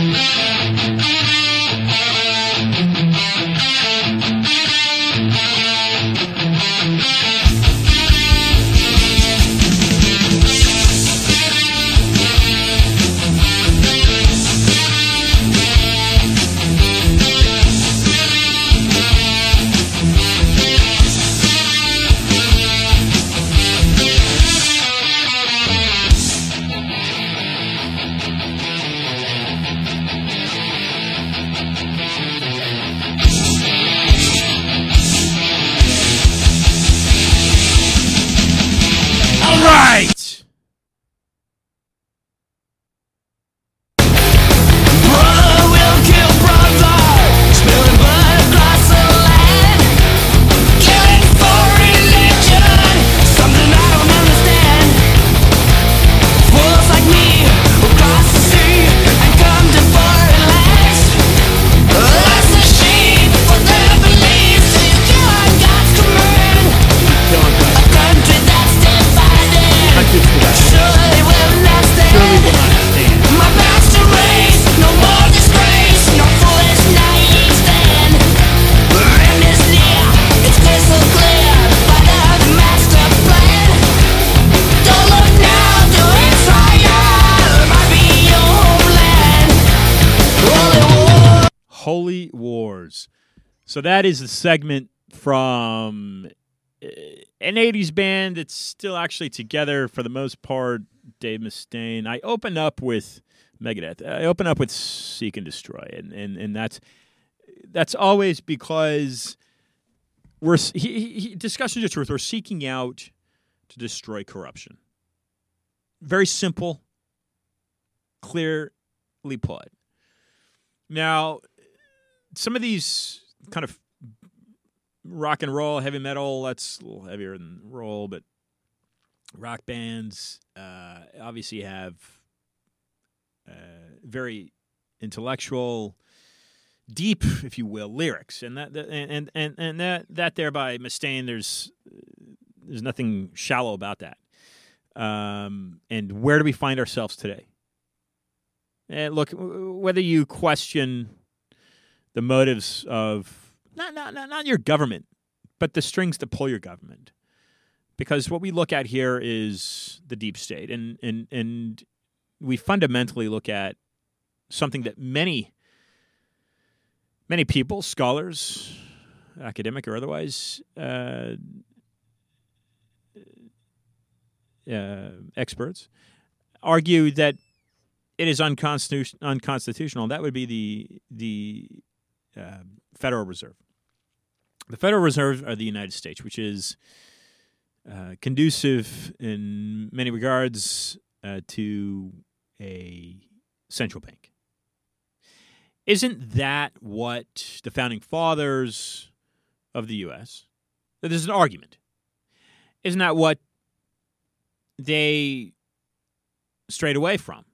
All So that is a segment from uh, an 80s band that's still actually together for the most part. Dave Mustaine. I open up with Megadeth. I open up with Seek and Destroy, and and, and that's that's always because we're he, he, discussions of truth. We're seeking out to destroy corruption. Very simple, clearly put. Now, some of these kind of rock and roll, heavy metal, that's a little heavier than roll, but rock bands uh, obviously have uh, very intellectual, deep, if you will, lyrics, and that and and and that that thereby Mustaine, there's there's nothing shallow about that. Um, and where do we find ourselves today? And look, whether you question the motives of not not not, not your government, but the strings to pull your government, because what we look at here is the deep state, and and and we fundamentally look at something that many many people, scholars, academic or otherwise, uh, uh, experts, argue that it is unconstitu- unconstitutional. That would be the the uh, Federal Reserve. The Federal Reserve are the United States, which is uh, conducive in many regards uh, to a central bank. Isn't that what the founding fathers of the U.S. There's an argument. Isn't that what they strayed away from?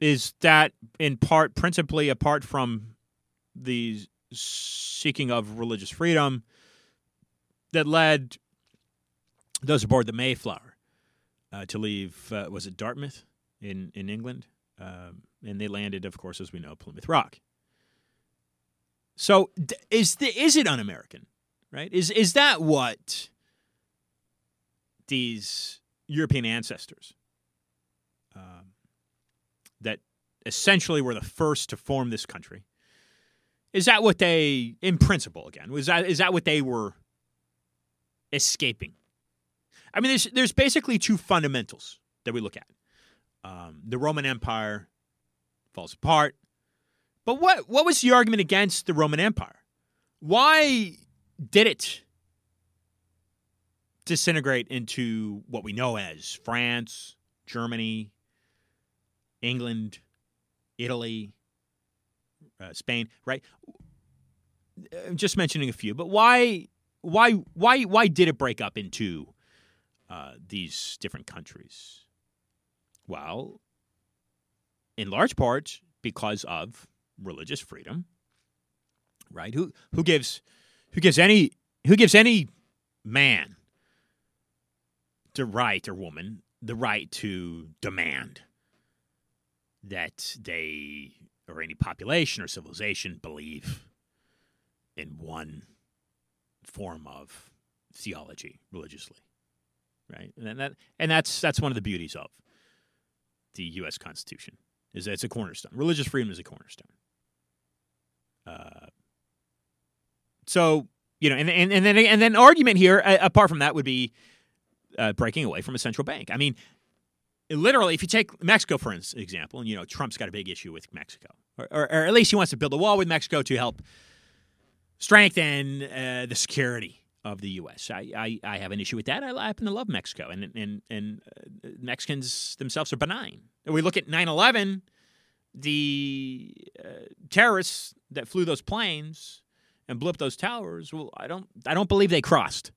Is that in part, principally apart from the seeking of religious freedom that led those aboard the Mayflower uh, to leave, uh, was it Dartmouth in, in England? Um, and they landed, of course, as we know, Plymouth Rock. So is the, is it un-American, right? Is is that what these European ancestors um, that essentially were the first to form this country? Is that what they, in principle, again, was that is that what they were escaping? I mean, there's there's basically two fundamentals that we look at. Um, the Roman Empire falls apart, but what what was the argument against the Roman Empire? Why did it disintegrate into what we know as France, Germany, England, Italy, uh, Spain, right? I'm just mentioning a few, but why, why, why, why did it break up into uh, these different countries? Well, in large part because of religious freedom, right? Who who gives who gives any who gives any man the right or woman the right to demand that they or any population or civilization believe in one form of theology religiously, right? And that and that's that's one of the beauties of the U.S. Constitution is that it's a cornerstone. Religious freedom is a cornerstone. Uh, so you know, and and and then and then argument here, uh, apart from that, would be uh, breaking away from a central bank. I mean, literally, if you take Mexico for example, and you know Trump's got a big issue with Mexico, or, or, or at least he wants to build a wall with Mexico to help strengthen uh, the security of the U.S. I, I, I have an issue with that. I, I happen to love Mexico, and and and uh, Mexicans themselves are benign. We look at 9/11, the uh, terrorists that flew those planes and blew up those towers. Well, I don't I don't believe they crossed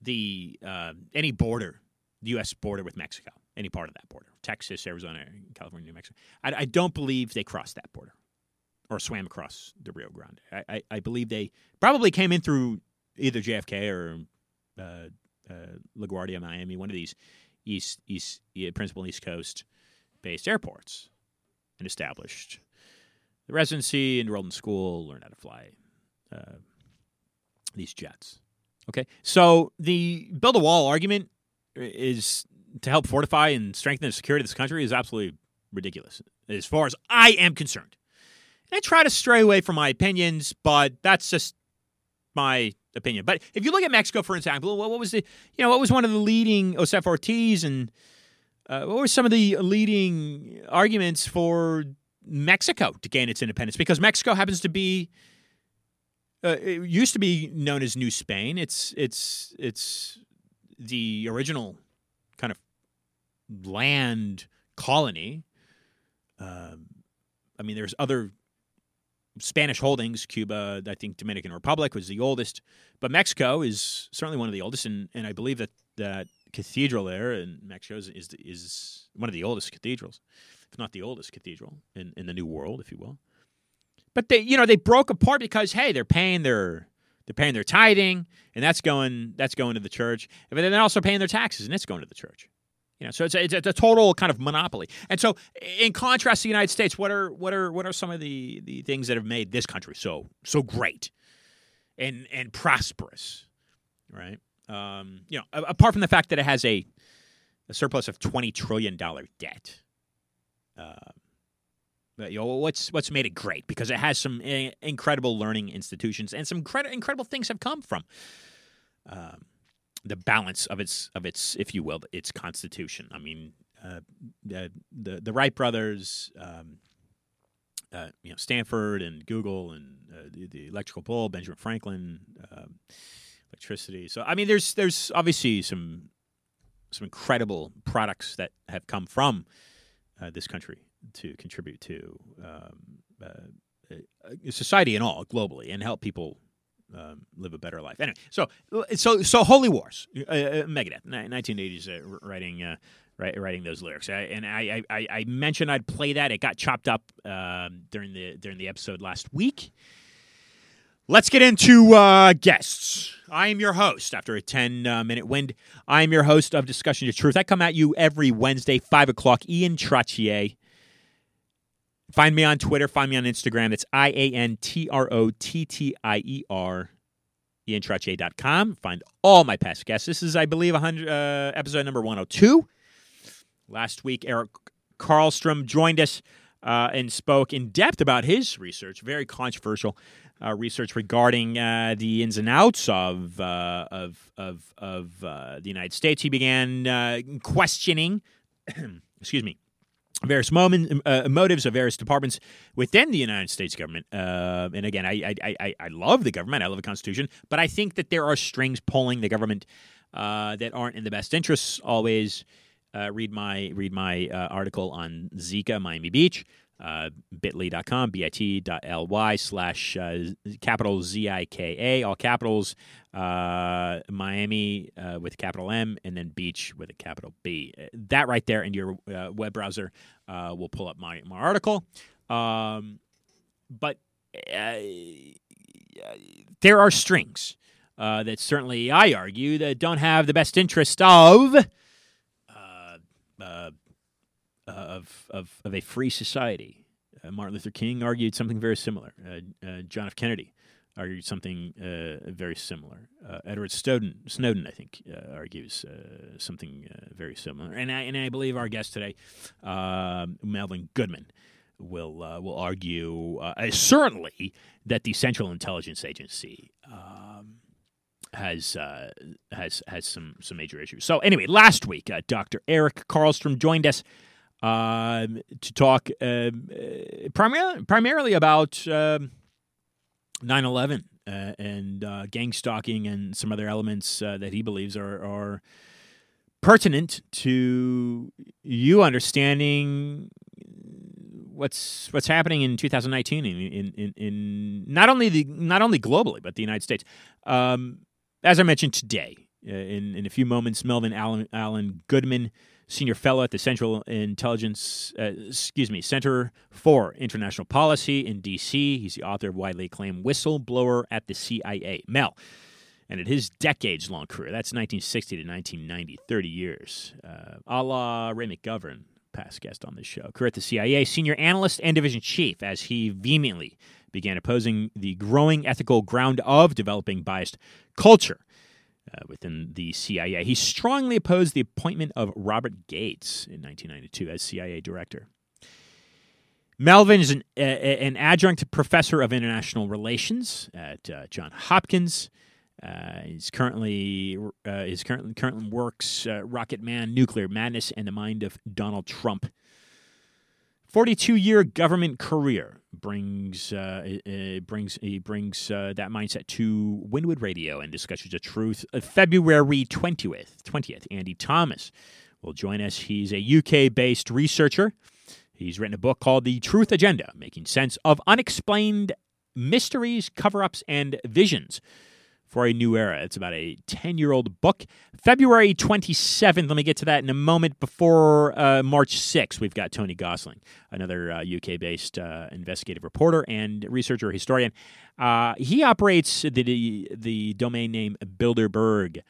the uh, any border, the U.S. border with Mexico, any part of that border, Texas, Arizona, California, New Mexico. I, I don't believe they crossed that border or swam across the Rio Grande. I, I, I believe they probably came in through either JFK or uh, uh, LaGuardia, Miami, one of these east east yeah, principal East Coast based airports, and established the residency, enrolled in school, learned how to fly uh, these jets. Okay, so the build a wall argument is to help fortify and strengthen the security of this country is absolutely ridiculous as far as I am concerned. I try to stray away from my opinions, but that's just my opinion. But if you look at Mexico, for example, what, was the you know what was one of the leading Josef Ortiz and uh, what were some of the leading arguments for Mexico to gain its independence? Because Mexico happens to be uh, it used to be known as New Spain. It's it's it's the original land colony. Um, I mean, there's other Spanish holdings. Cuba, I think, Dominican Republic was the oldest, but Mexico is certainly one of the oldest, and, and I believe that that cathedral there in Mexico is, is is one of the oldest cathedrals, if not the oldest cathedral in, in the New World, if you will. But they, you know, they broke apart because hey, they're paying their they're paying their tithing, and that's going that's going to the church. But then they're also paying their taxes, and it's going to the church. You know, so it's a, it's a total kind of monopoly. And so, in contrast to the United States, what are what are what are some of the the things that have made this country so so great and and prosperous, right? Um, you know, apart from the fact that it has a a surplus of twenty trillion dollar debt. Uh, you know, what's what's made it great because it has some uh, incredible learning institutions and some incredible things have come from um, the balance of its of its, if you will, its constitution. I mean, uh, the, the the Wright brothers, um, uh, you know, Stanford and Google and uh, the, the, electrical bull, Benjamin Franklin, um, electricity. So I mean, there's there's obviously some some incredible products that have come from uh, this country to contribute to um, uh, society and all globally and help people um, live a better life. Anyway, so so so Holy Wars, uh, Megadeth, 1980s, uh, writing uh, writing those lyrics. I, and I, I I mentioned I'd play that. It got chopped up um, during the during the episode last week. Let's get into uh, guests. I am your host after a 10 uh, minute wind. I am your host of Discussion to Truth. I come at you every Wednesday, 5 o'clock. Ian Trottier. Find me on Twitter. Find me on Instagram. It's I A N T R O T T I E R. IanTrottier.com. Find all my past guests. This is, I believe, 100, uh, episode number 102. Last week, Eric Karlstrom joined us uh, and spoke in depth about his research, very controversial uh, research regarding uh, the ins and outs of uh, of of, of uh, the United States. He began uh, questioning, excuse me, various moment, uh, motives of various departments within the United States government. Uh, and again, I, I, I, I, love the government. I love the Constitution. But I think that there are strings pulling the government uh, that aren't in the best interests always. Uh, read my read my uh, article on Zika, Miami Beach. Uh, bit.ly.com, bit.ly slash uh, capital Z I K A, all capitals, uh, Miami uh, with capital M, and then beach with a capital B. That right there in your uh, web browser uh, will pull up my, my article. Um, but there are strings that certainly I argue that don't have the best interest of of, of of a free society. Uh, Martin Luther King argued something very similar. Uh, uh, John F. Kennedy argued something uh, very similar. Edward Snowden, Snowden, I think, argues something very similar. And I and I believe our guest today, uh, Melvin Goodman, will uh, will argue uh, certainly that the Central Intelligence Agency. Um, has uh, has has some some major issues. So anyway, last week, Dr. Eric Karlstrom joined us um, to talk um, uh, primarily primarily about um, 9/11 uh, and uh, gang stalking and some other elements uh, that he believes are are pertinent to you understanding what's what's happening in 2019 in in, in, in not only the not only globally but the United States. Um, as I mentioned today, uh, in in a few moments, Melvin Allen, Allen Goodman, senior fellow at the Central Intelligence, uh, excuse me, Center for International Policy in D.C. He's the author of widely acclaimed "Whistleblower at the CIA." Mel. And at his decades long career, that's 1960 to 1990, 30 years, uh, a la Ray McGovern, past guest on this show. Career at the CIA, senior analyst and division chief, as he vehemently began opposing the growing ethical ground of developing biased culture uh, within the CIA. He strongly opposed the appointment of Robert Gates in 1992 as CIA director. Melvin is an, uh, an adjunct professor of international relations at uh, John Hopkins. Uh, he's currently uh, currently currently works uh, Rocket Man, Nuclear Madness, and the Mind of Donald Trump. Forty-two year government career brings uh, brings he brings uh, that mindset to Wynwood Radio and discussions of truth. Uh, February twentieth, twentieth. Andy Thomas will join us. He's a UK based researcher. He's written a book called The Truth Agenda: Making Sense of Unexplained Mysteries, Cover Ups, and Visions for a New Era. It's about a 10 year old book. February 27th, let me get to that in a moment. Before uh, March 6th, we've got Tony Gosling, another uh, UK based uh, investigative reporter and researcher historian. Uh, he operates the, the domain name Bilderberg.com.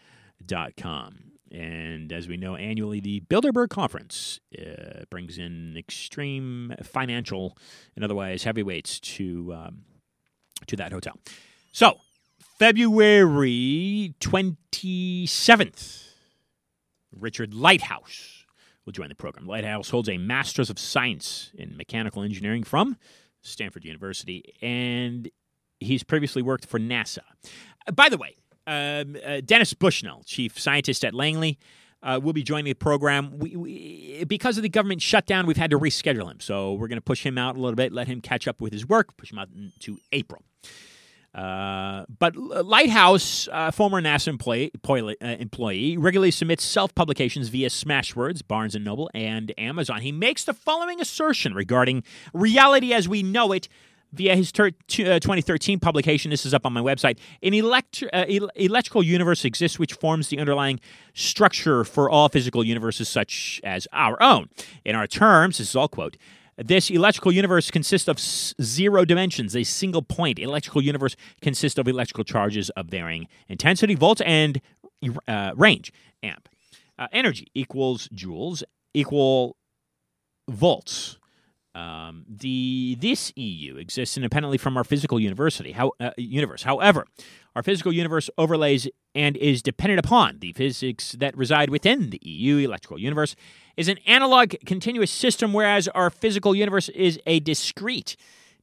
And as we know, annually, the Bilderberg Conference uh, brings in extreme financial and otherwise heavyweights to, um, to that hotel. So, February 27th, Richard Lighthouse will join the program. Lighthouse holds a Master's of Science in Mechanical Engineering from Stanford University, and he's previously worked for NASA. Uh, by the way, um, uh, Dennis Bushnell, chief scientist at Langley, uh, will be joining the program. We, we, because of the government shutdown, we've had to reschedule him. So we're going to push him out a little bit, let him catch up with his work, push him out to April. Uh, but Lighthouse, uh, former NASA employee, uh, employee, regularly submits self-publications via Smashwords, Barnes & Noble, and Amazon. He makes the following assertion regarding reality as we know it via his ter- t- uh, 2013 publication. This is up on my website. An elect- uh, el- electrical universe exists which forms the underlying structure for all physical universes such as our own. In our terms, this is all quote, this electrical universe consists of zero dimensions, a single point. Electrical universe consists of electrical charges of varying intensity, volts, and uh, range, amp. Uh, energy equals joules equal volts. Um, the this EU exists independently from our physical university, how, uh, universe. However, our physical universe overlays and is dependent upon the physics that reside within the EU electrical universe is an analog continuous system, whereas our physical universe is a discrete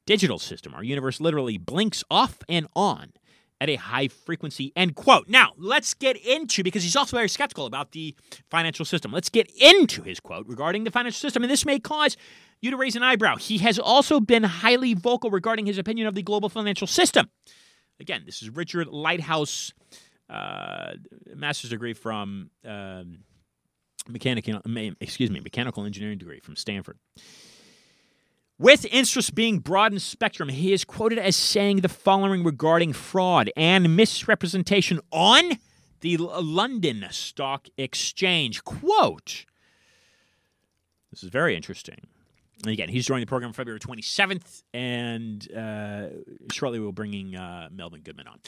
digital system. Our universe literally blinks off and on at a high frequency. End quote. Now, let's get into, because he's also very skeptical about the financial system. Let's get into his quote regarding the financial system, and this may cause you to raise an eyebrow. He has also been highly vocal regarding his opinion of the global financial system. Again, this is Richard Lighthouse, uh, master's degree from um, mechanical, excuse me, mechanical engineering degree from Stanford. With interest being broad spectrum, he is quoted as saying the following regarding fraud and misrepresentation on the London Stock Exchange. Quote This is very interesting. And again, he's joining the program February 27th, and uh, shortly we'll be bringing uh, Melvin Goodman on.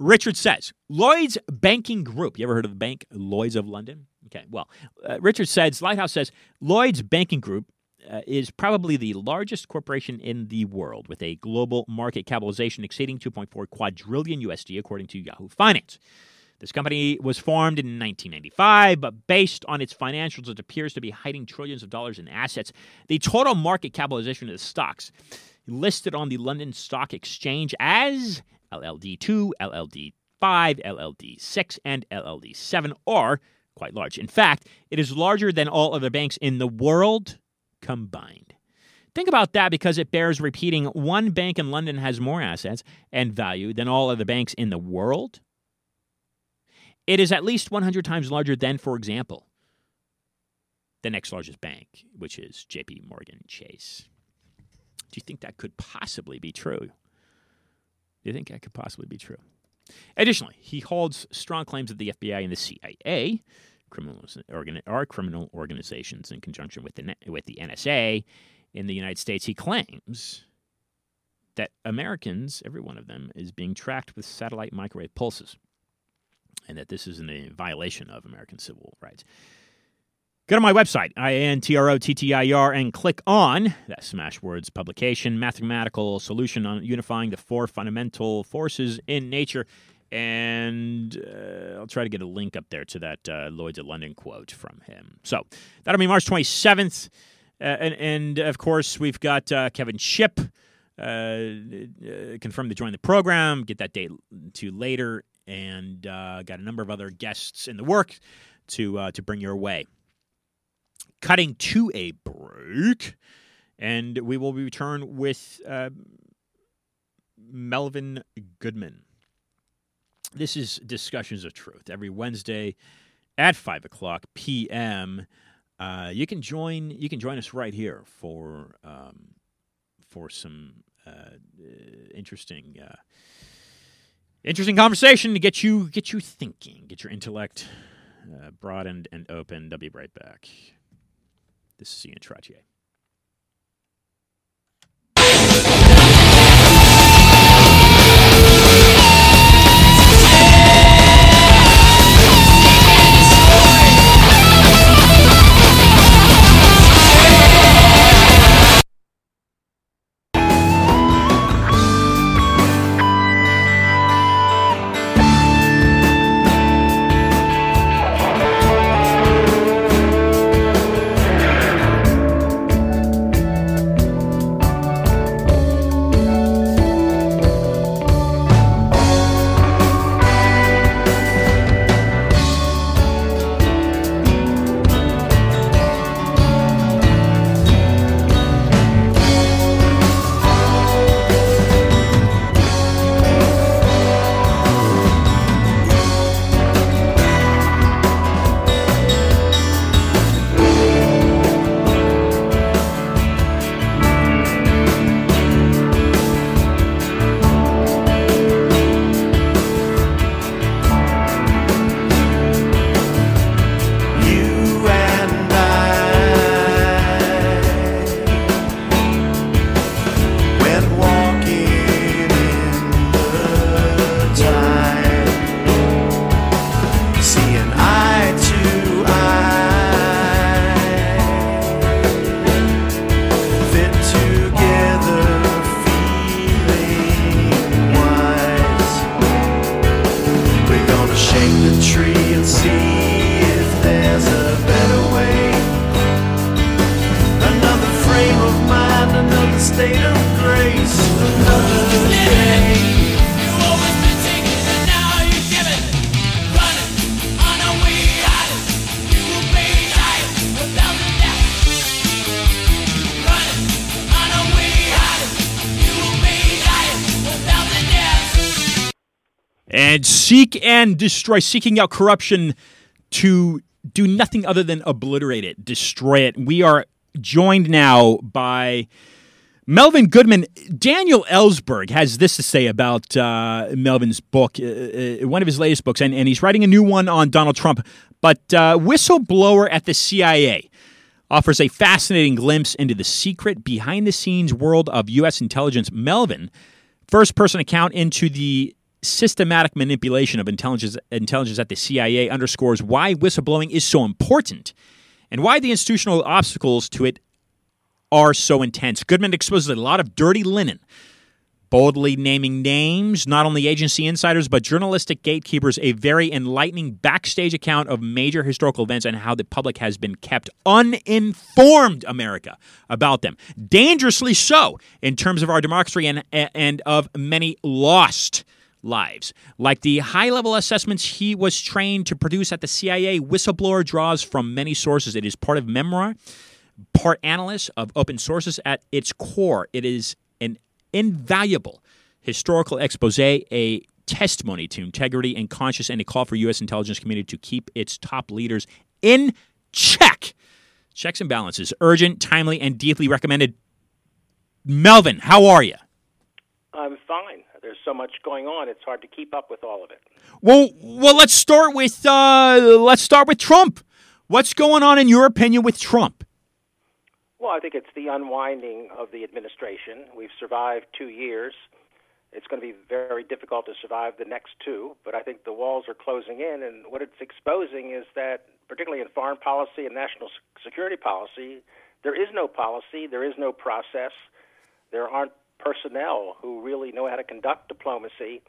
Richard says Lloyd's Banking Group, you ever heard of the bank, Lloyd's of London? Okay, well, uh, Richard says, Lighthouse says, Lloyd's Banking Group uh, is probably the largest corporation in the world with a global market capitalization exceeding 2.4 quadrillion USD, according to Yahoo Finance. This company was formed in 1995, but based on its financials, it appears to be hiding trillions of dollars in assets. The total market capitalization of the stocks listed on the London Stock Exchange as LLD2, LLD5, LLD6, and LLD7 are quite large. In fact, it is larger than all other banks in the world combined. Think about that because it bears repeating one bank in London has more assets and value than all other banks in the world. It is at least 100 times larger than, for example, the next largest bank, which is JP Morgan Chase. Do you think that could possibly be true? Do you think that could possibly be true? Additionally, he holds strong claims that the FBI and the CIA are criminal organizations in conjunction with the with the NSA in the United States. He claims that Americans, every one of them, is being tracked with satellite microwave pulses, and that this is a violation of American civil rights. Go to my website, I-N-T-R-O-T-T-I-R, and click on that Smashwords publication, Mathematical Solution on Unifying the Four Fundamental Forces in Nature and uh, I'll try to get a link up there to that uh, Lloyd's of London quote from him. So that'll be March 27th. Uh, and, and, of course, we've got uh, Kevin Shipp uh, uh, confirmed to join the program. Get that date to later. And got a number of other guests in the work to, to bring your way. Cutting to a break. And we will return with Melvin Goodman. This is Discussions of Truth every Wednesday at five o'clock p.m. Uh, you can join. You can join us right here for um, for some uh, interesting uh, interesting conversation to get you get you thinking, get your intellect uh, broadened and open. I'll be right back. This is Ian Trottier. Seek and destroy, seeking out corruption to do nothing other than obliterate it, destroy it. We are joined now by Melvin Goodman. Daniel Ellsberg has this to say about uh, Melvin's book, uh, uh, one of his latest books, and, and, he's writing a new one on Donald Trump. But uh, Whistleblower at the CIA offers a fascinating glimpse into the secret behind the scenes world of U.S. intelligence. Melvin, first person account into the systematic manipulation of intelligence, intelligence at the CIA underscores why whistleblowing is so important and why the institutional obstacles to it are so intense. Goodman exposes a lot of dirty linen, boldly naming names, not only agency insiders, but journalistic gatekeepers, a very enlightening backstage account of major historical events and how the public has been kept uninformed, America, about them. Dangerously so in terms of our democracy and, and of many lost lives. Like the high level assessments he was trained to produce at the CIA, Whistleblower draws from many sources. It is part of memoir, part analyst of open sources at its core. It is an invaluable historical expose, a testimony to integrity and conscience, and a call for U.S. intelligence community to keep its top leaders in check. Checks and balances, urgent, timely, and deeply recommended. Melvin, how are you? I'm fine. There's so much going on; it's hard to keep up with all of it. Well, well, let's start with uh, let's start with Trump. What's going on in your opinion with Trump? Well, I think it's the unwinding of the administration. We've survived two years. It's going to be very difficult to survive the next two, but I think the walls are closing in, and what it's exposing is that, particularly in foreign policy and national security policy, there is no policy, there is no process, there aren't personnel who really know how to conduct diplomacy,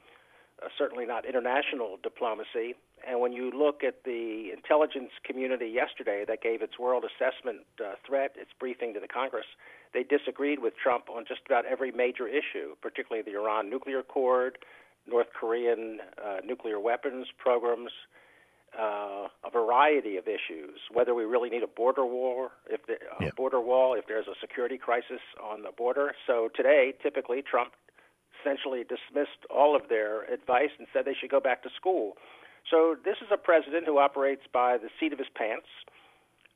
uh, certainly not international diplomacy. And when you look at the intelligence community yesterday that gave its world assessment uh, threat, its briefing to the Congress, they disagreed with Trump on just about every major issue, particularly the Iran nuclear accord, North Korean uh, nuclear weapons programs, uh, a variety of issues. Whether we really need a border war, if the, a Yeah. border wall, if there's a security crisis on the border. So today, typically, Trump essentially dismissed all of their advice and said they should go back to school. So this is a president who operates by the seat of his pants.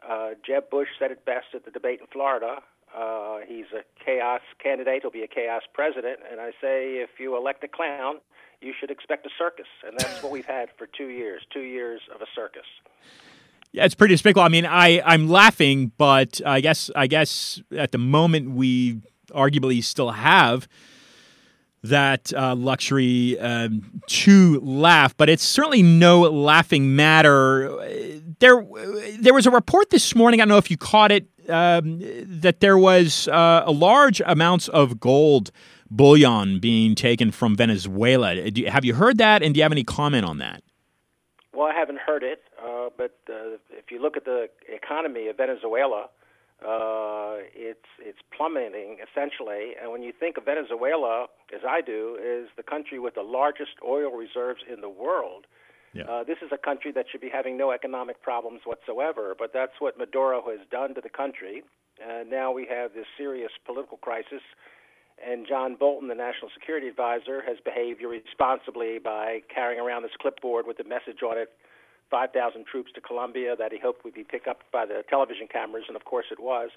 Uh, Jeb Bush said it best at the debate in Florida. Uh, he's a chaos candidate. He'll be a chaos president. And I say, if you elect a clown, you should expect a circus. And that's what we've had for two years two years of a circus. Yeah, it's pretty despicable. I mean, I I'm laughing, but I guess I guess at the moment we arguably still have that uh, luxury um, to laugh, but it's certainly no laughing matter. There, there was a report this morning. I don't know if you caught it. Um, that there was uh, a large amounts of gold bullion being taken from Venezuela. Do you, have you heard that? And do you have any comment on that? Well, I haven't heard it, uh, but uh, if you look at the economy of Venezuela, uh, it's it's plummeting essentially. And when you think of Venezuela, as I do, is the country with the largest oil reserves in the world. Yeah. Uh, this is a country that should be having no economic problems whatsoever, but that's what Maduro has done to the country. And now we have this serious political crisis. And John Bolton, the national security advisor, has behaved irresponsibly by carrying around this clipboard with the message on it 5,000 troops to Colombia that he hoped would be picked up by the television cameras, and of course it was.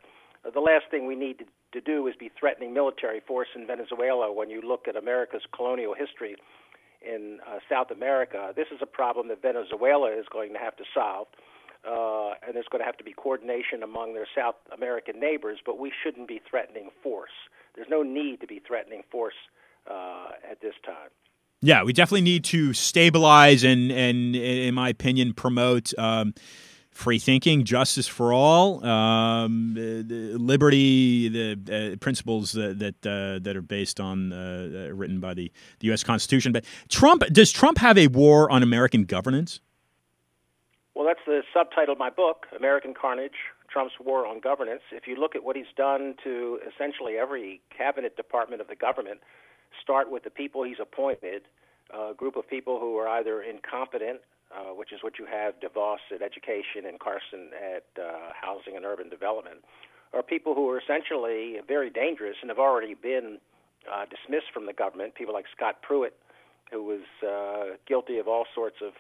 Uh, the last thing we need to, to do is be threatening military force in Venezuela when you look at America's colonial history in uh, South America. This is a problem that Venezuela is going to have to solve. Uh, and there's going to have to be coordination among their South American neighbors, but we shouldn't be threatening force. There's no need to be threatening force uh, at this time. Yeah, we definitely need to stabilize and, and in my opinion, promote um, free thinking, justice for all, um, the, the liberty, the uh, principles that that, uh, that are based on uh, written by the, the U.S. Constitution. But Trump does Trump have a war on American governance? Well, that's the subtitle of my book, American Carnage Trump's War on Governance. If you look at what he's done to essentially every cabinet department of the government, start with the people he's appointed, a group of people who are either incompetent, uh, which is what you have DeVos at education and Carson at uh, housing and urban development, or people who are essentially very dangerous and have already been uh, dismissed from the government, people like Scott Pruitt, who was uh, guilty of all sorts of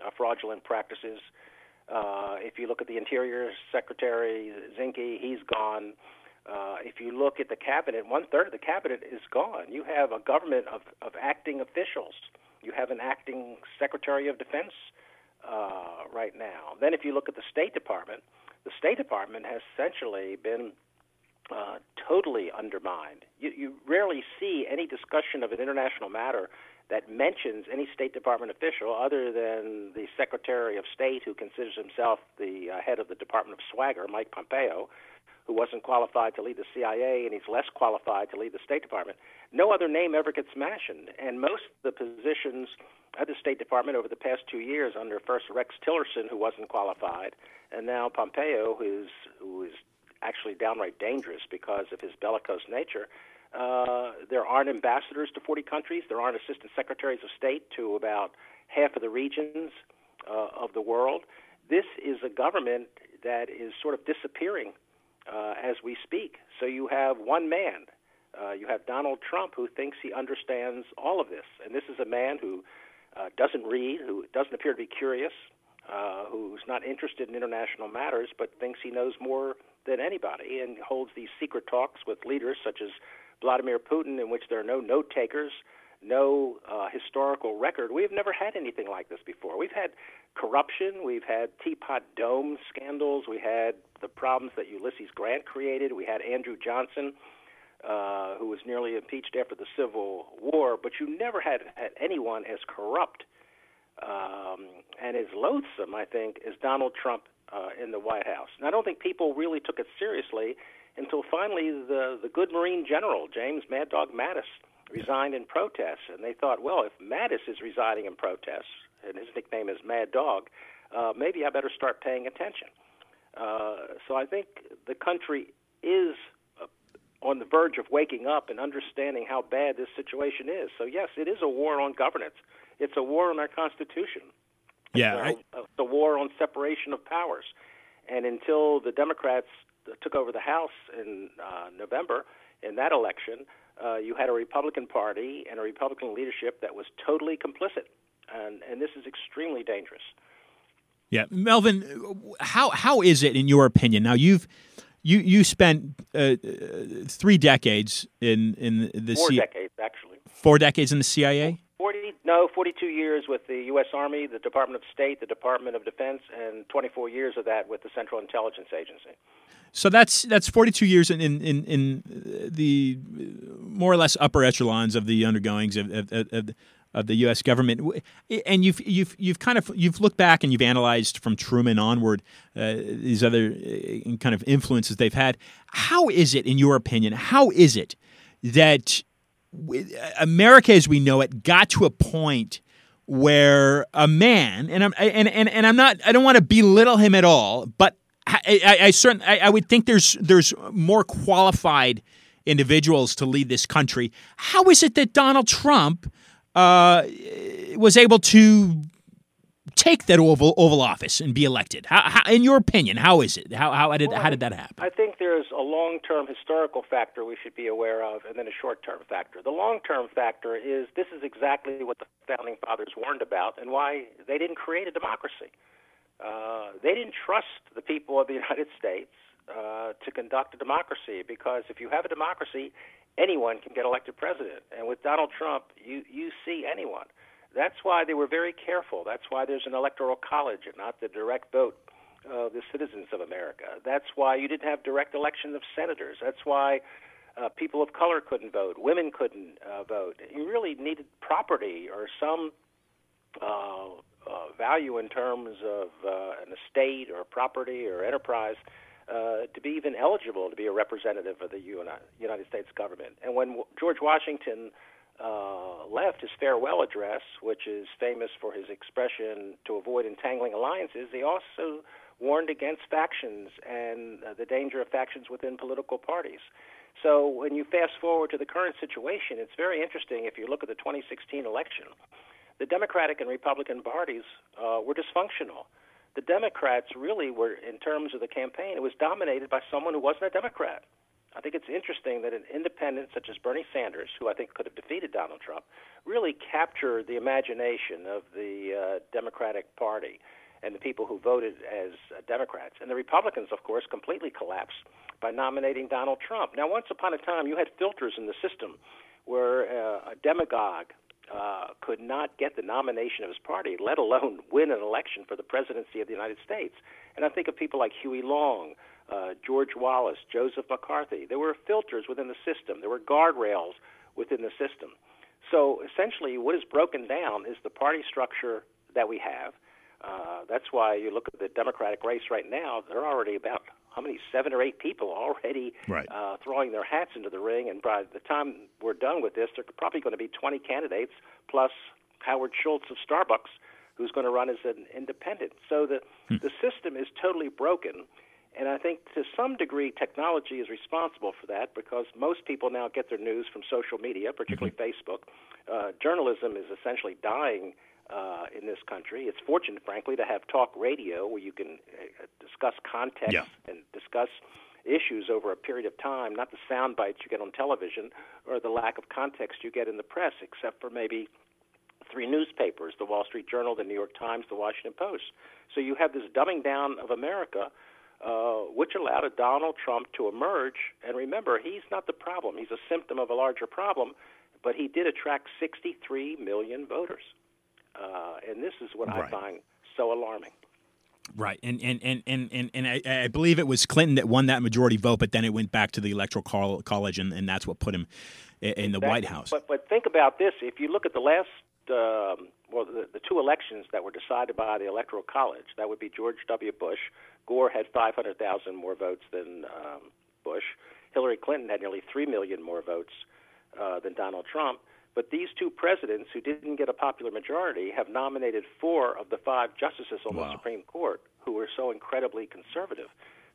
uh, fraudulent practices. Uh, if you look at the Interior Secretary Zinke, he's gone. Uh, if you look at the cabinet, one third of the cabinet is gone. You have a government of, of acting officials. You have an acting Secretary of Defense uh, right now. Then, if you look at the State Department, the State Department has essentially been uh, totally undermined. You, you rarely see any discussion of an international matter that mentions any State Department official other than the Secretary of State, who considers himself the uh, head of the Department of Swagger, Mike Pompeo, who wasn't qualified to lead the CIA and he's less qualified to lead the State Department. No other name ever gets mentioned. And most of the positions at the State Department over the past two years, under first Rex Tillerson, who wasn't qualified, and now Pompeo, who's who is actually downright dangerous because of his bellicose nature. Uh, there aren't ambassadors to 40 countries. There aren't assistant secretaries of state to about half of the regions uh, of the world. This is a government that is sort of disappearing uh, as we speak. So you have one man. Uh, you have Donald Trump who thinks he understands all of this. And this is a man who uh, doesn't read, who doesn't appear to be curious, who's not interested in international matters, but thinks he knows more than anybody and holds these secret talks with leaders such as Vladimir Putin, in which there are no note takers, no uh, historical record. We have never had anything like this before. We've had corruption, we've had Teapot Dome scandals, we had the problems that Ulysses Grant created, we had Andrew Johnson. Uh, who was nearly impeached after the Civil War, but you never had, had anyone as corrupt um, and as loathsome, I think, as Donald Trump uh, in the White House. And I don't think people really took it seriously until finally the the good Marine general James Mad Dog Mattis resigned in protest, and they thought, well, if Mattis is resigning in protest, and his nickname is Mad Dog, uh, maybe I better start paying attention. Uh, so I think the country is uh, on the verge of waking up and understanding how bad this situation is. So yes, it is a war on governance. It's a war on our Constitution. Yeah, it's a, a, a war on separation of powers. And until the Democrats took over the House in uh, November in that election, uh, you had a Republican Party and a Republican leadership that was totally complicit, and and this is extremely dangerous. Yeah, Melvin, how how is it in your opinion? Now you've you you spent uh, three decades in in the four C- decades actually four decades in the CIA. 40, no, 42 years with the U.S. Army, the Department of State, the Department of Defense, and 24 years of that with the Central Intelligence Agency. So that's that's 42 years in in, in, in the more or less upper echelons of the undergoings of, of, of, of the U.S. government, and you've you've you've kind of you've looked back and you've analyzed from Truman onward uh, these other uh, kind of influences they've had. How is it, in your opinion, how is it that America as we know it got to a point where a man and I'm and, and, and I'm not I don't want to belittle him at all, but I, I, I certainly I, I, would think there's there's more qualified individuals to lead this country. How is it that Donald Trump uh, was able to take that Oval Oval Office and be elected? How, how, in your opinion, how is it? How how did well, how did that happen? I think there's a long term historical factor we should be aware of, and then a short term factor. The long term factor is this is exactly what the founding fathers warned about, and why they didn't create a democracy. Uh, they didn't trust the people of the United States uh, to conduct a democracy because if you have a democracy, anyone can get elected president, and with Donald Trump, you you see anyone. That's why they were very careful. That's why there's an electoral college and not the direct vote of the citizens of America. That's why you didn't have direct election of senators. That's why uh, people of color couldn't vote, women couldn't uh, vote. You really needed property or some uh, uh, value in terms of uh, an estate or property or enterprise uh, to be even eligible to be a representative of the United States government. And when George Washington uh, left his farewell address, which is famous for his expression to avoid entangling alliances, he also warned against factions and uh, the danger of factions within political parties. So when you fast forward to the current situation, it's very interesting if you look at the 2016 election. The Democratic and Republican parties uh, were dysfunctional. The Democrats really were, in terms of the campaign, it was dominated by someone who wasn't a Democrat. I think it's interesting that an independent such as Bernie Sanders, who I think could have defeated Donald Trump, really captured the imagination of the uh, Democratic Party and the people who voted as uh, Democrats. And the Republicans, of course, completely collapsed by nominating Donald Trump. Now, once upon a time, you had filters in the system where uh, a demagogue uh, could not get the nomination of his party, let alone win an election for the presidency of the United States. And I think of people like Huey Long, uh, George Wallace, Joseph McCarthy. There were filters within the system. There were guardrails within the system. So essentially, what is broken down is the party structure that we have. Uh, that's why you look at the Democratic race right now. There are already about how many seven or eight people already Right. uh, throwing their hats into the ring, and by the time we're done with this, there are probably going to be 20 candidates plus Howard Schultz of Starbucks, who's going to run as an independent. So the the system is totally broken, and I think to some degree technology is responsible for that because most people now get their news from social media, particularly Facebook. Uh, journalism is essentially dying uh, in this country. It's fortunate, frankly, to have talk radio where you can uh, discuss context Yeah. and discuss issues over a period of time, not the sound bites you get on television or the lack of context you get in the press, except for maybe three newspapers the Wall Street Journal, the New York Times, the Washington Post. So you have this dumbing down of America. Uh, which allowed a Donald Trump to emerge. And remember, he's not the problem. He's a symptom of a larger problem, but he did attract 63 million voters. Uh, and this is what I find so alarming. Right, and and and and and, and I, I believe it was Clinton that won that majority vote, but then it went back to the electoral col- college, and, and that's what put him i- in the White House. But but think about this: if you look at the last, um, well, the, the two elections that were decided by the Electoral College, that would be George W. Bush. Gore had 500,000 more votes than um, Bush. Hillary Clinton had nearly three million more votes uh, than Donald Trump. But these two presidents, who didn't get a popular majority, have nominated four of the five justices on Wow. the Supreme Court who are so incredibly conservative.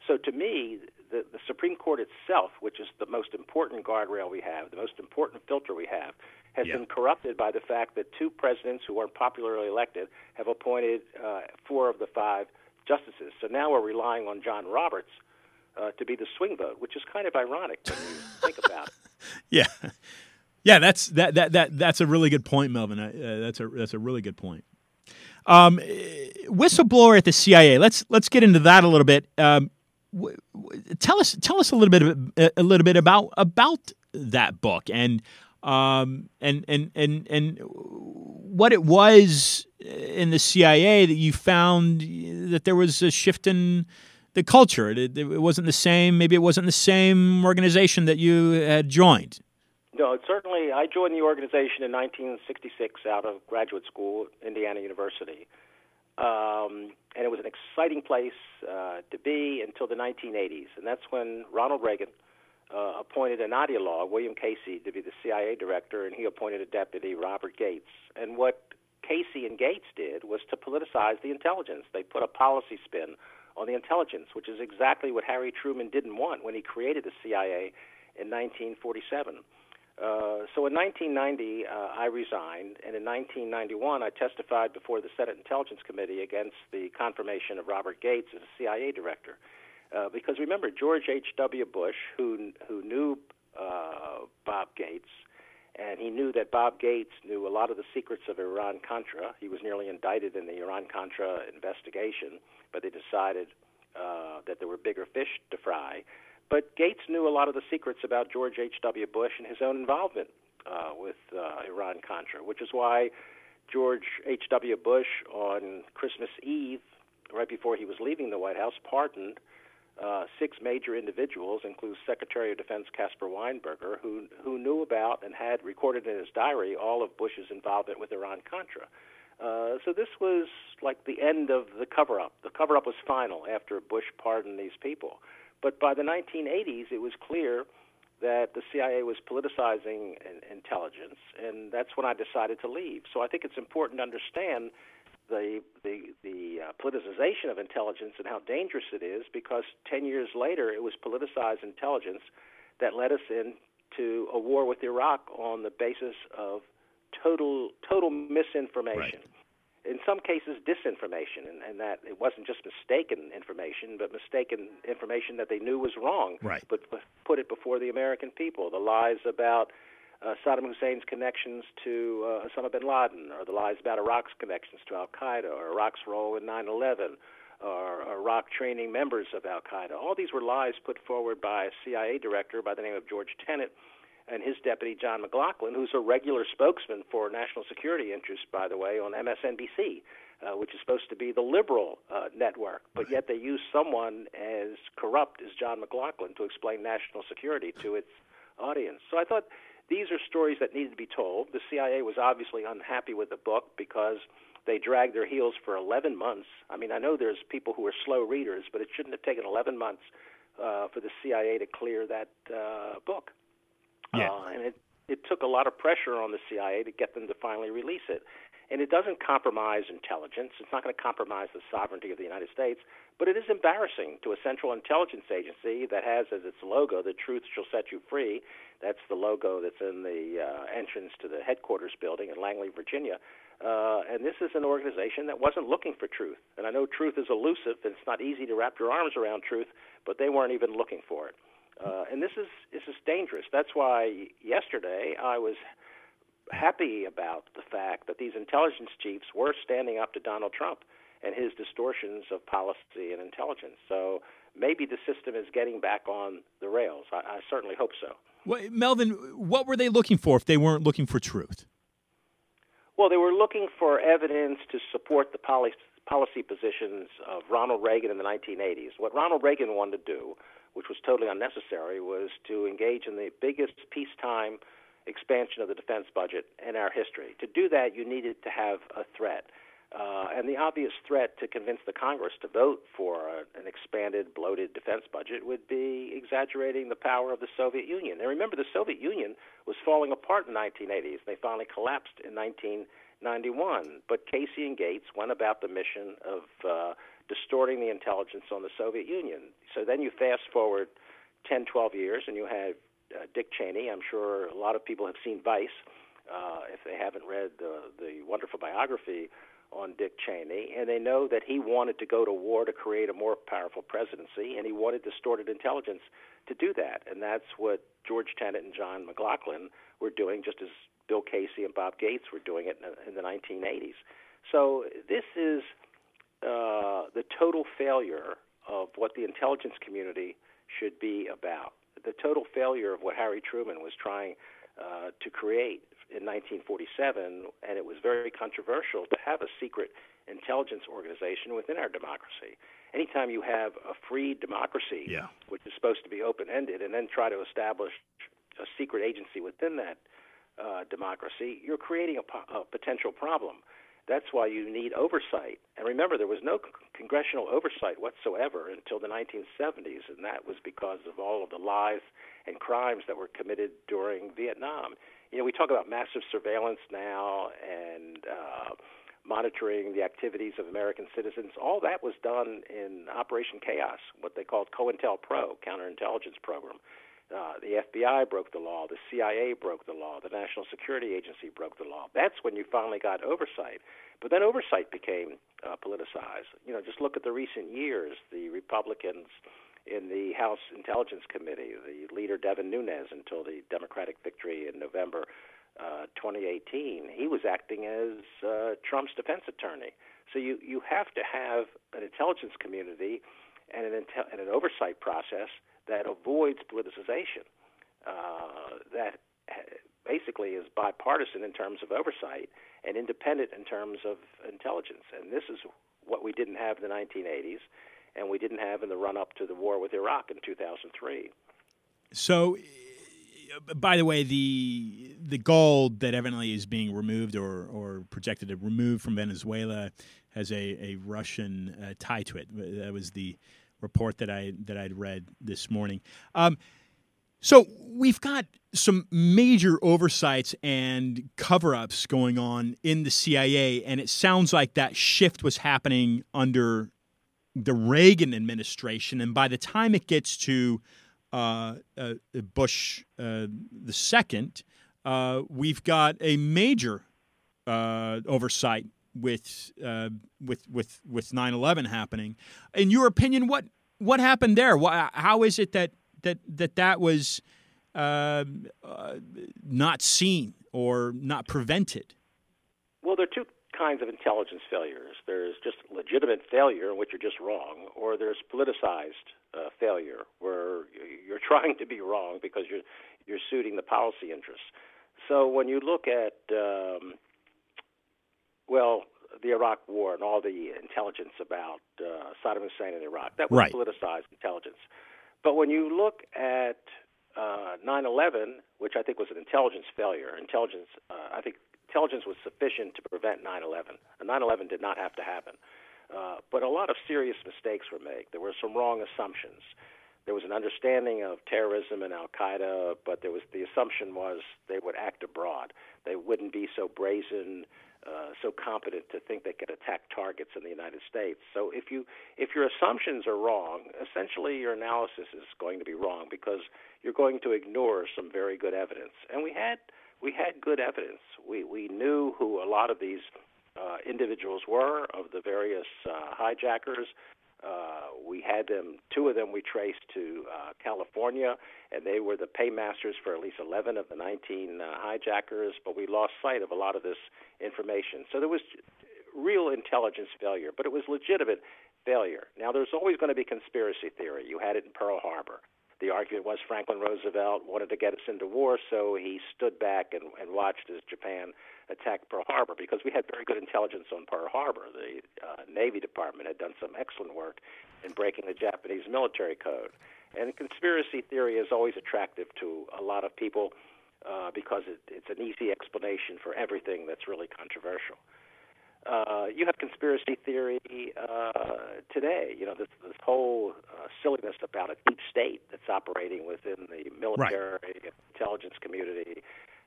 So to me, the, the Supreme Court itself, which is the most important guardrail we have, the most important filter we have, has Yeah. been corrupted by the fact that two presidents who weren't popularly elected have appointed uh, four of the five justices. So now we're relying on John Roberts uh, to be the swing vote, which is kind of ironic when you think about it. Yeah, yeah. That's that that that that's a really good point, Melvin. Uh, that's a that's a really good point. Um, eh, whistleblower at the CIA. Let's let's get into that a little bit. Um, w- w- tell us tell us a little bit of, a little bit about about that book and um and and and and what it was in the CIA that you found that there was a shift in the culture. It, it wasn't the same. Maybe it wasn't the same organization that you had joined. No, certainly. I joined the organization in 1966 out of graduate school, Indiana University, um, and it was an exciting place uh, to be until the 1980s, and that's when Ronald Reagan uh, appointed an ideologue, William Casey, to be the CIA director, and he appointed a deputy, Robert Gates. And what Casey and Gates did was to politicize the intelligence. They put a policy spin on the intelligence, which is exactly what Harry Truman didn't want when he created the CIA in 1947. Uh, so in 1990, uh, I resigned, and in 1991, I testified before the Senate Intelligence Committee against the confirmation of Robert Gates as CIA director. Uh, because remember, George H.W. Bush, who who knew uh, Bob Gates, and he knew that Bob Gates knew a lot of the secrets of Iran Contra. He was nearly indicted in the Iran Contra investigation, but they decided uh, that there were bigger fish to fry. But Gates knew a lot of the secrets about George H.W. Bush and his own involvement uh, with uh, Iran Contra, which is why George H.W. Bush on Christmas Eve, right before he was leaving the White House, pardoned uh, six major individuals, including Secretary of Defense Caspar Weinberger, who who knew about and had recorded in his diary all of Bush's involvement with Iran Contra. Uh, so this was like the end of the cover-up. The cover-up was final after Bush pardoned these people. But by the 1980s, it was clear that the CIA was politicizing intelligence, and that's when I decided to leave. So I think it's important to understand the the the uh, politicization of intelligence and how dangerous it is because 10 years later it was politicized intelligence that led us into a war with Iraq on the basis of total total misinformation. In some cases, disinformation, and, and that it wasn't just mistaken information, but mistaken information that they knew was wrong, Right. but put it before the American people. The lies about uh, Saddam Hussein's connections to uh, Osama bin Laden, or the lies about Iraq's connections to Al Qaeda, or Iraq's role in 9 11, or Iraq training members of Al Qaeda. All these were lies put forward by a CIA director by the name of George Tenet. and his deputy John McLaughlin, who's a regular spokesman for national security interests, by the way, on MSNBC, uh, which is supposed to be the liberal uh, network, but yet they use someone as corrupt as John McLaughlin to explain national security to its audience. So I thought these are stories that needed to be told. The CIA was obviously unhappy with the book because they dragged their heels for 11 months. I mean, I know there's people who are slow readers, but it shouldn't have taken 11 months uh, for the CIA to clear that uh, book. Yeah. Uh, and it, it took a lot of pressure on the CIA to get them to finally release it. And it doesn't compromise intelligence. It's not going to compromise the sovereignty of the United States, but it is embarrassing to a central intelligence agency that has as its logo, the truth shall set you free. That's the logo that's in the uh, entrance to the headquarters building in Langley, Virginia. Uh, and this is an organization that wasn't looking for truth. And I know truth is elusive, and it's not easy to wrap your arms around truth, but they weren't even looking for it. Uh, and this is this is dangerous. That's why yesterday I was happy about the fact that these intelligence chiefs were standing up to Donald Trump and his distortions of policy and intelligence. So maybe the system is getting back on the rails. I, I certainly hope so. Well, Melvin, what were they looking for if they weren't looking for truth? Well, they were looking for evidence to support the policy, policy positions of Ronald Reagan in the 1980s. What Ronald Reagan wanted to do, which was totally unnecessary, was to engage in the biggest peacetime expansion of the defense budget in our history. To do that, you needed to have a threat. Uh, and the obvious threat to convince the Congress to vote for a, an expanded, bloated defense budget would be exaggerating the power of the Soviet Union. And remember, the Soviet Union was falling apart in the 1980s. They finally collapsed in 1991. But Casey and Gates went about the mission of uh, distorting the intelligence on the Soviet Union. So then you fast forward 10, 12 years, and you have uh, Dick Cheney. I'm sure a lot of people have seen Vice. Uh, if they haven't read the, the wonderful biography on Dick Cheney, and they know that he wanted to go to war to create a more powerful presidency, and he wanted distorted intelligence to do that. And that's what George Tenet and John McLaughlin were doing, just as Bill Casey and Bob Gates were doing it in the 1980s. So this is uh, the total failure of what the intelligence community should be about. The total failure of what Harry Truman was trying uh, to create in 1947, and it was very controversial to have a secret intelligence organization within our democracy. Anytime you have a free democracy, Yeah. which is supposed to be open ended, and then try to establish a secret agency within that uh, democracy, you're creating a, po- a potential problem. That's why you need oversight. And remember, there was no congressional oversight whatsoever until the 1970s, and that was because of all of the lies and crimes that were committed during Vietnam. You know, we talk about massive surveillance now and uh, monitoring the activities of American citizens. All that was done in Operation Chaos, what they called COINTELPRO, counterintelligence program. Uh, the FBI broke the law, the CIA broke the law, the National Security Agency broke the law. That's when you finally got oversight. But then oversight became uh, politicized. You know, just look at the recent years. The Republicans in the House Intelligence Committee, the leader Devin Nunes until the Democratic victory in November uh, 2018, he was acting as uh, Trump's defense attorney. So you you have to have an intelligence community and an intel- and an oversight process that avoids politicization. Uh, that basically is bipartisan in terms of oversight and independent in terms of intelligence. And this is what we didn't have in the 1980s, and we didn't have in the run up to the war with Iraq in 2003. So, uh, by the way, the the gold that evidently is being removed or, or projected to remove from Venezuela has a, a Russian uh, tie to it. That was the report that I that I'd read this morning. Um, so we've got some major oversights and cover-ups going on in the CIA, and it sounds like that shift was happening under the Reagan administration. And by the time it gets to uh, uh, Bush uh, the second, uh, we've got a major uh, oversight with uh, with with with 9/11 happening. In your opinion, what what happened there? Why, how is it that that that that was uh, uh, not seen or not prevented? Well, there are two kinds of intelligence failures. There's just legitimate failure in which you're just wrong, or there's politicized uh, failure where you're trying to be wrong because you're you're suiting the policy interests. So when you look at um, well, the Iraq War and all the intelligence about uh, Saddam Hussein in Iraq, that was Right. politicized intelligence. But when you look at uh, 9/11, which I think was an intelligence failure, intelligence, uh, I think intelligence was sufficient to prevent 9/11. And 9/11 did not have to happen, uh, but a lot of serious mistakes were made. There were some wrong assumptions. There was an understanding of terrorism and Al Qaeda, but there was the assumption was they would act abroad. They wouldn't be so brazen, uh, so competent to think they could attack targets in the United States. So if you if your assumptions are wrong, essentially your analysis is going to be wrong because you're going to ignore some very good evidence. And we had we had good evidence. We we knew who a lot of these uh, individuals were of the various uh, hijackers. Uh, we had them. Two of them we traced to uh, California, and they were the paymasters for at least 11 of the 19 uh, hijackers. But we lost sight of a lot of this information. So there was real intelligence failure, but it was legitimate failure. Now, there's always going to be conspiracy theory. You had it in Pearl Harbor. The argument was Franklin Roosevelt wanted to get us into war, so he stood back and, and watched as Japan attacked Pearl Harbor because we had very good intelligence on Pearl Harbor. The uh, Navy Department had done some excellent work in breaking the Japanese military code. And conspiracy theory is always attractive to a lot of people uh, because it, it's an easy explanation for everything that's really controversial. Uh, you have conspiracy theory uh, today. You know this this whole uh, silliness about a deep state that's operating within the military and intelligence community,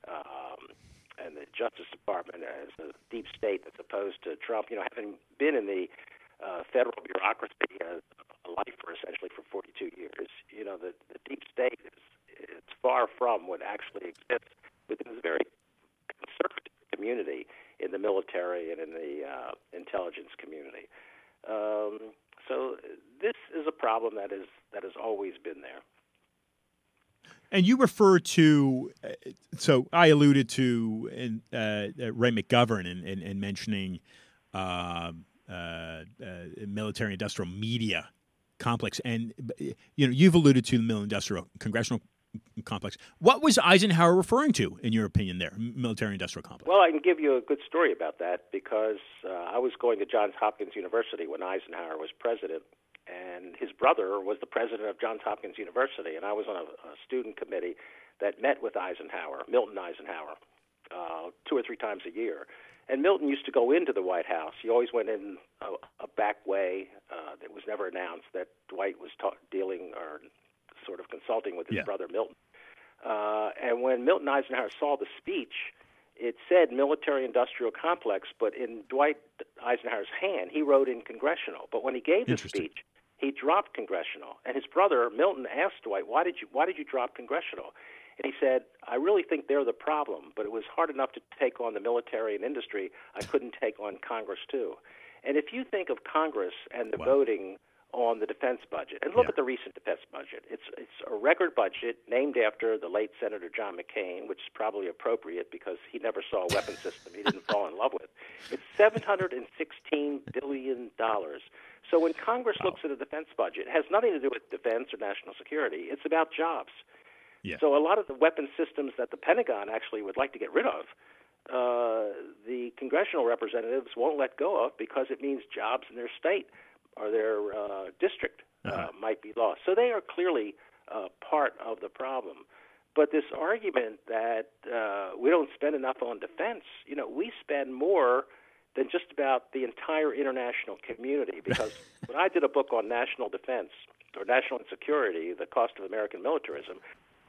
um, and the Justice Department as a deep state that's opposed to Trump. You know, having been in the uh, federal bureaucracy as a lifer essentially for 42 years, you know the the deep state is it's far from what actually exists within this very conservative community in the military and in the uh, intelligence community. Um, so this is a problem that is that has always been there. And you refer to, uh, so I alluded to Ray McGovern and, in, in mentioning uh, uh, uh, military industrial media complex, and you know you've alluded to the military industrial congressional complex. What was Eisenhower referring to, in your opinion? There, military industrial complex. Well, I can give you a good story about that because uh, I was going to Johns Hopkins University when Eisenhower was president, and his brother was the president of Johns Hopkins University, and I was on a, a student committee that met with Eisenhower, Milton Eisenhower, uh, two or three times a year. And Milton used to go into the White House. He always went in a, a back way. Uh, that was never announced that Dwight was ta- dealing or sort of consulting with his Yeah. brother Milton. Uh, and when Milton Eisenhower saw the speech, it said military industrial complex, but in Dwight Eisenhower's hand, he wrote in congressional. But when he gave the speech, he dropped congressional. And his brother Milton asked Dwight, "Why did you Why did you drop congressional?" And he said, "I really think they're the problem, but it was hard enough to take on the military and industry. I couldn't take on Congress too." And if you think of Congress and the Wow. voting on the defense budget, and look Yeah. at the recent defense budget, it's it's a record budget named after the late Senator John McCain, which is probably appropriate because he never saw a weapon system he didn't fall in love with. It's seven hundred and sixteen billion dollars. So when Congress looks at a defense budget, it has nothing to do with defense or national security. It's about jobs. Yeah. So a lot of the weapon systems that the Pentagon actually would like to get rid of, uh, the congressional representatives won't let go of because it means jobs in their state or their uh, district uh, Uh-huh. might be lost. So they are clearly uh, part of the problem. But this argument that uh, we don't spend enough on defense, you know, we spend more than just about the entire international community. Because when I did a book on national defense or national insecurity, the cost of American militarism,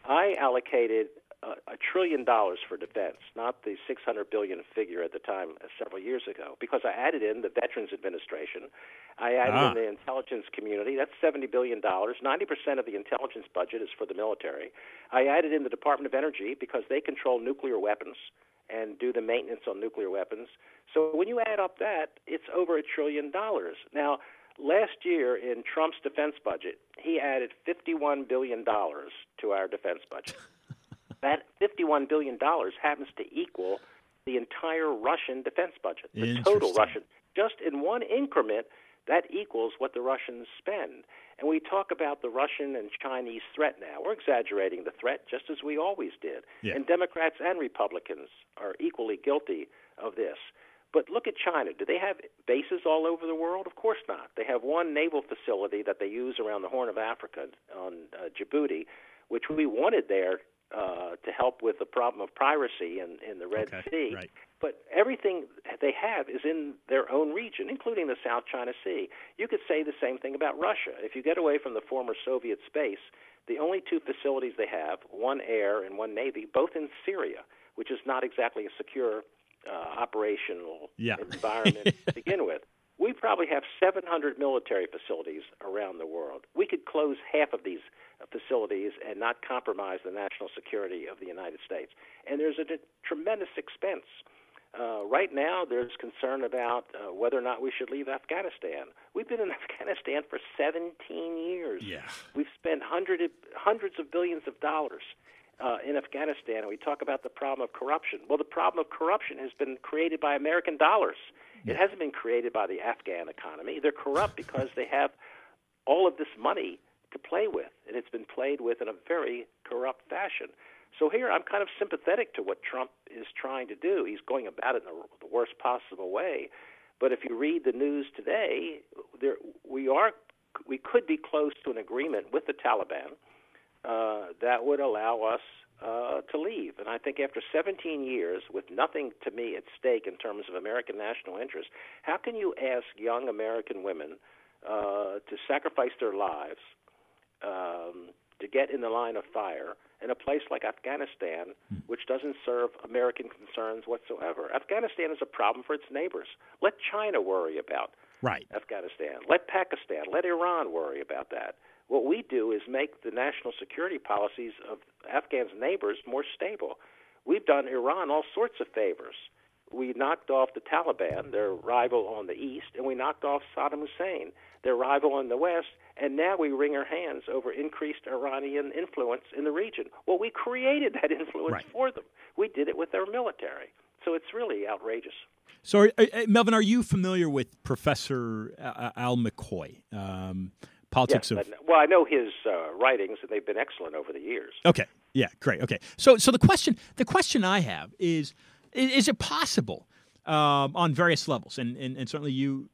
I allocated a, a trillion dollars for defense, not the 600 billion figure at the time uh, several years ago, because I added in the Veterans Administration, I added Ah. in the intelligence community. That's 70 billion dollars. 90 percent of the intelligence budget is for the military. I added in the Department of Energy because they control nuclear weapons and do the maintenance on nuclear weapons. So when you add up that, it's over a trillion dollars. Now, last year in Trump's defense budget, he added 51 billion dollars to our defense budget. that 51 billion dollars happens to equal the entire Russian defense budget, the total Russian. Just in one increment, that equals what the Russians spend. And we talk about the Russian and Chinese threat now. We're exaggerating the threat just as we always did. Yeah. And Democrats and Republicans are equally guilty of this. But look at China. Do they have bases all over the world? Of course not. They have one naval facility that they use around the Horn of Africa on uh, Djibouti, which we wanted there uh, to help with the problem of piracy in, in the Red Okay, Sea. right. But everything they have is in their own region, including the South China Sea. You could say the same thing about Russia. If you get away from the former Soviet space, the only two facilities they have, one air and one navy, both in Syria, which is not exactly a secure uh, operational Yeah. environment to begin with. We probably have 700 military facilities around the world. We could close half of these facilities and not compromise the national security of the United States. And there's a d- tremendous expense. Uh, right now, there's concern about uh, whether or not we should leave Afghanistan. We've been in Afghanistan for 17 years. Yeah. We've spent hundred, hundreds of billions of dollars uh, in Afghanistan, and we talk about the problem of corruption. Well, the problem of corruption has been created by American dollars. It hasn't been created by the Afghan economy. They're corrupt because they have all of this money to play with, and it's been played with in a very corrupt fashion. So here, I'm kind of sympathetic to what Trump is trying to do. He's going about it in the, the worst possible way. But if you read the news today, there we are we could be close to an agreement with the Taliban uh, that would allow us uh, to leave. And I think after 17 years, with nothing to me at stake in terms of American national interest, how can you ask young American women uh, to sacrifice their lives um, to get in the line of fire in a place like Afghanistan, which doesn't serve American concerns whatsoever? Afghanistan is a problem for its neighbors. Let China worry about Right. Afghanistan. Let Pakistan, let Iran worry about that. What we do is make the national security policies of Afghans' neighbors more stable. We've done Iran all sorts of favors. We knocked off the Taliban, their rival on the east, and we knocked off Saddam Hussein, their rival on the west, and now we wring our hands over increased Iranian influence in the region. Well, we created that influence Right. for them. We did it with our military. So it's really outrageous. So, are, uh, Melvin, are you familiar with Professor uh, Al McCoy? Um, politics Yes, of well, I know his uh, writings, and they've been excellent over the years. Okay. Yeah. Great. Okay. So, so the question, the question I have is, is it possible um, on various levels, and, and and certainly you,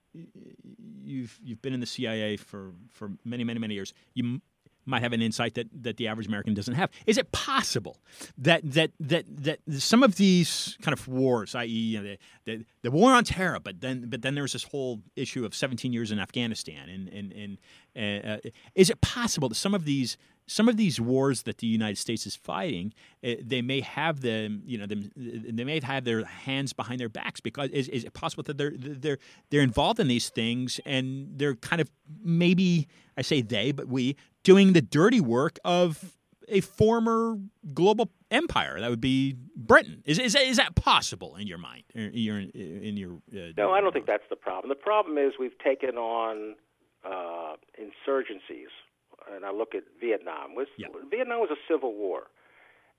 you've you've been in the CIA for for many many many years. You might have an insight that, that the average American doesn't have. Is it possible that that that that some of these kind of wars, i.e., you know, the, the the war on terror, but then but then there's this whole issue of 17 years in Afghanistan, and and and uh, is it possible that some of these some of these wars that the United States is fighting, uh, they may have them, you know, them, they may have their hands behind their backs because is, is it possible that they're they're they're involved in these things and they're kind of maybe I say they, but we doing the dirty work of a former global empire that would be Britain. Is is, is that possible in your mind? In your in your uh, No, I don't think that's the problem. The problem is we've taken on uh, insurgencies, and I look at Vietnam. Was, Yeah. Vietnam was a civil war,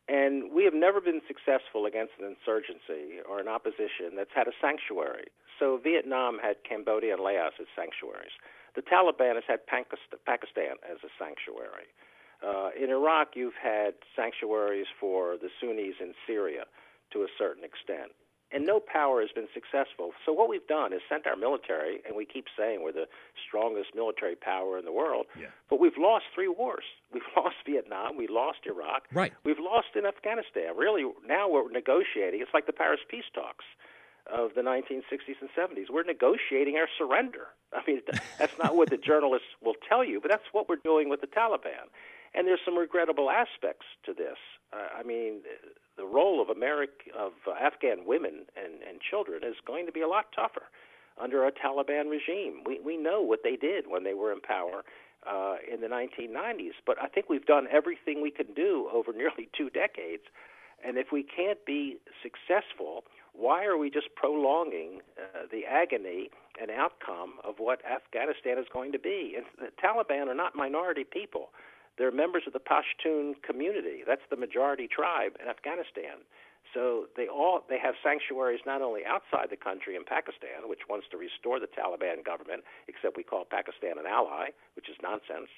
and we have never been successful against an insurgency or an opposition that's had a sanctuary. So Vietnam had Cambodia and Laos as sanctuaries. The Taliban has had Pakistan Pakistan as a sanctuary. Uh, in Iraq, you've had sanctuaries for the Sunnis in Syria to a certain extent. And no power has been successful. So what we've done is sent our military, and we keep saying we're the strongest military power in the world. Yeah. But we've lost three wars. We've lost Vietnam. We lost Iraq. Right. We've lost in Afghanistan. Really, now we're negotiating. It's like the Paris peace talks of the 1960s and 70s. We're negotiating our surrender. I mean, that's not what the journalists will tell you, but that's what we're doing with the Taliban. And there's some regrettable aspects to this. Uh, I mean, the role of American of Afghan women and, and children is going to be a lot tougher under a Taliban regime. We we know what they did when they were in power uh, in the 1990s, but I think we've done everything we can do over nearly two decades. And if we can't be successful, why are we just prolonging uh, the agony and outcome of what Afghanistan is going to be? And the Taliban are not minority people. They're members of the Pashtun community. That's the majority tribe in Afghanistan. So they all they have sanctuaries not only outside the country in Pakistan, which wants to restore the Taliban government, except we call Pakistan an ally, which is nonsense.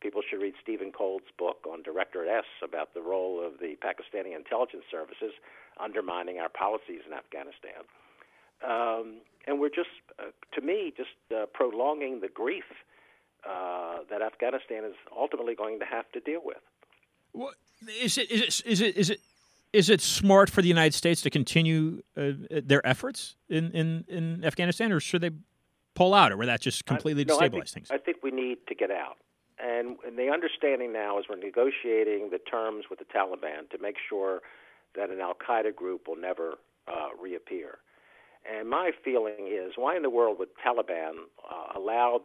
People should read Stephen Coll's book on Directorate S about the role of the Pakistani intelligence services undermining our policies in Afghanistan. Um, and we're just, uh, to me, just uh, prolonging the grief uh, that Afghanistan is ultimately going to have to deal with. What, is it? Is it? Is it? Is it? Is it smart for the United States to continue uh, their efforts in, in, in Afghanistan, or should they pull out, or will that just completely I, no, destabilize I think, things? I think we need to get out. And, and the understanding now is we're negotiating the terms with the Taliban to make sure that an Al Qaeda group will never uh, reappear. And my feeling is why in the world would Taliban uh, allow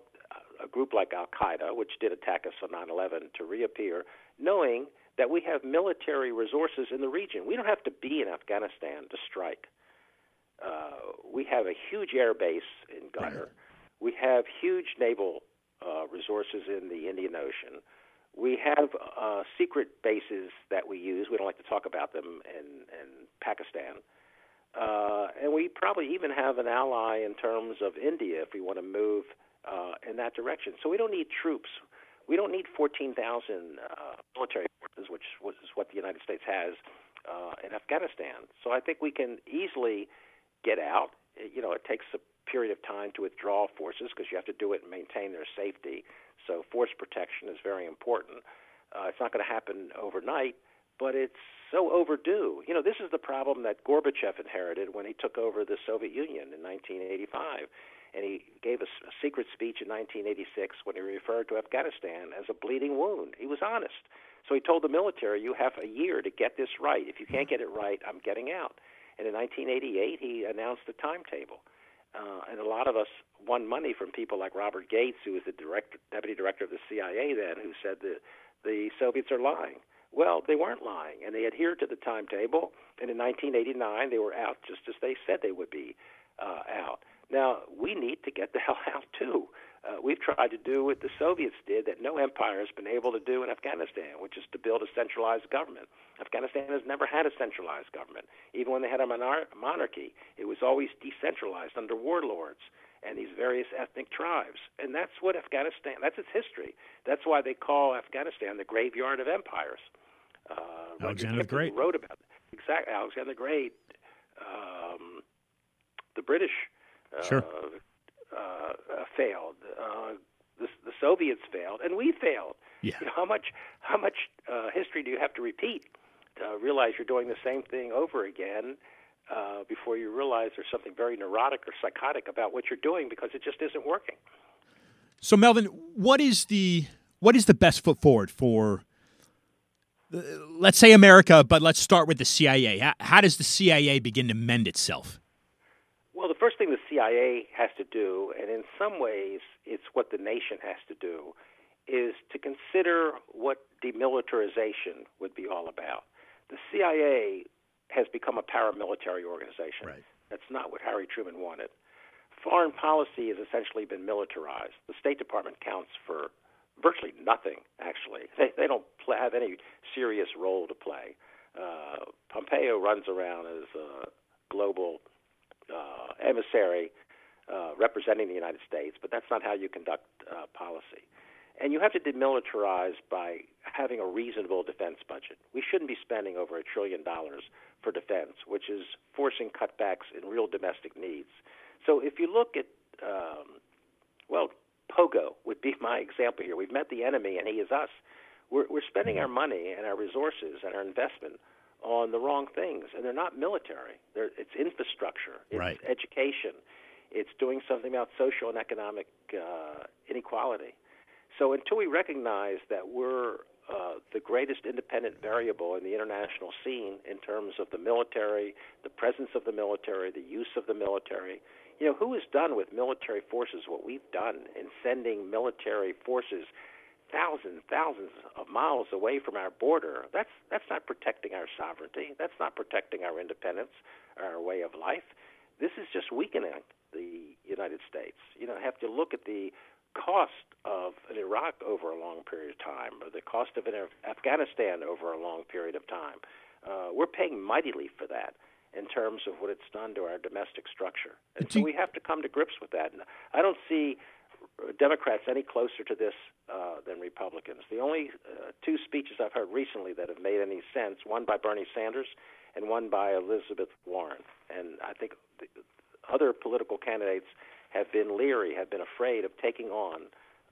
a group like Al Qaeda, which did attack us on 9 11, to reappear, knowing that we have military resources in the region? We don't have to be in Afghanistan to strike. Uh, we have a huge air base in Qatar. We have huge naval uh, resources in the Indian Ocean. We have uh, secret bases that we use. We don't like to talk about them in, in Pakistan. Uh, and we probably even have an ally in terms of India if we want to move uh, in that direction. So we don't need troops. We don't need 14,000 uh, military forces, which is what the United States has uh, in Afghanistan. So I think we can easily get out. You know, it takes a period of time to withdraw forces because you have to do it and maintain their safety. So force protection is very important. Uh, it's not going to happen overnight, but it's so overdue. You know, this is the problem that Gorbachev inherited when he took over the Soviet Union in 1985. And he gave a, a secret speech in 1986 when he referred to Afghanistan as a bleeding wound. He was honest. So he told the military, You have a year to get this right. If you can't get it right, I'm getting out. And in 1988, he announced a timetable. Uh, and a lot of us won money from people like Robert Gates, who was the director, deputy director of the CIA then, who said that the Soviets are lying. Well, they weren't lying, and they adhered to the timetable. And in 1989, they were out just as they said they would be uh, out. Now, we need to get the hell out, too. Uh, we've tried to do what the Soviets did that no empire has been able to do in Afghanistan, which is to build a centralized government. Afghanistan has never had a centralized government. Even when they had a monar- monarchy, it was always decentralized under warlords and these various ethnic tribes. And that's what Afghanistan, that's its history. That's why they call Afghanistan the graveyard of empires. Uh, Alexander the Great wrote about it. Exactly, Alexander the Great. Um, the British sure. uh, failed. Uh, the, the Soviets failed, and we failed. Yeah. You know, how much how much uh, history do you have to repeat to realize you're doing the same thing over again uh, before you realize there's something very neurotic or psychotic about what you're doing because it just isn't working? So, Melvin, what is the what is the best foot forward for? Uh, let's say America, but let's start with the CIA. How, how does the CIA begin to mend itself? Well, the first thing the CIA has to do, and in some ways it's what the nation has to do, is to consider what demilitarization would be all about. The CIA has become a paramilitary organization. Right. That's not what Harry Truman wanted. Foreign policy has essentially been militarized. The State Department counts for virtually nothing, actually. They, they don't play, have any serious role to play. Uh, Pompeo runs around as a global uh, emissary uh, representing the United States, but that's not how you conduct uh, policy. And you have to demilitarize by having a reasonable defense budget. We shouldn't be spending over a trillion dollars for defense, which is forcing cutbacks in real domestic needs. So if you look at, um, well, Pogo would be my example here. We've met the enemy, and he is us. We're, we're spending our money and our resources and our investment on the wrong things, and they're not military. They're, it's infrastructure, it's right. education, it's doing something about social and economic uh, inequality. So until we recognize that we're uh, the greatest independent variable in the international scene in terms of the military, the presence of the military, the use of the military. You know, who has done with military forces what we've done in sending military forces thousands, thousands of miles away from our border? That's that's not protecting our sovereignty. That's not protecting our independence, our way of life. This is just weakening the United States. You know, have to look at the cost of an Iraq over a long period of time, or the cost of an Afghanistan over a long period of time. Uh, we're paying mightily for that in terms of what it's done to our domestic structure. And so we have to come to grips with that. And I don't see Democrats any closer to this uh, than Republicans. The only uh, two speeches I've heard recently that have made any sense, one by Bernie Sanders and one by Elizabeth Warren. And I think other political candidates have been leery, have been afraid of taking on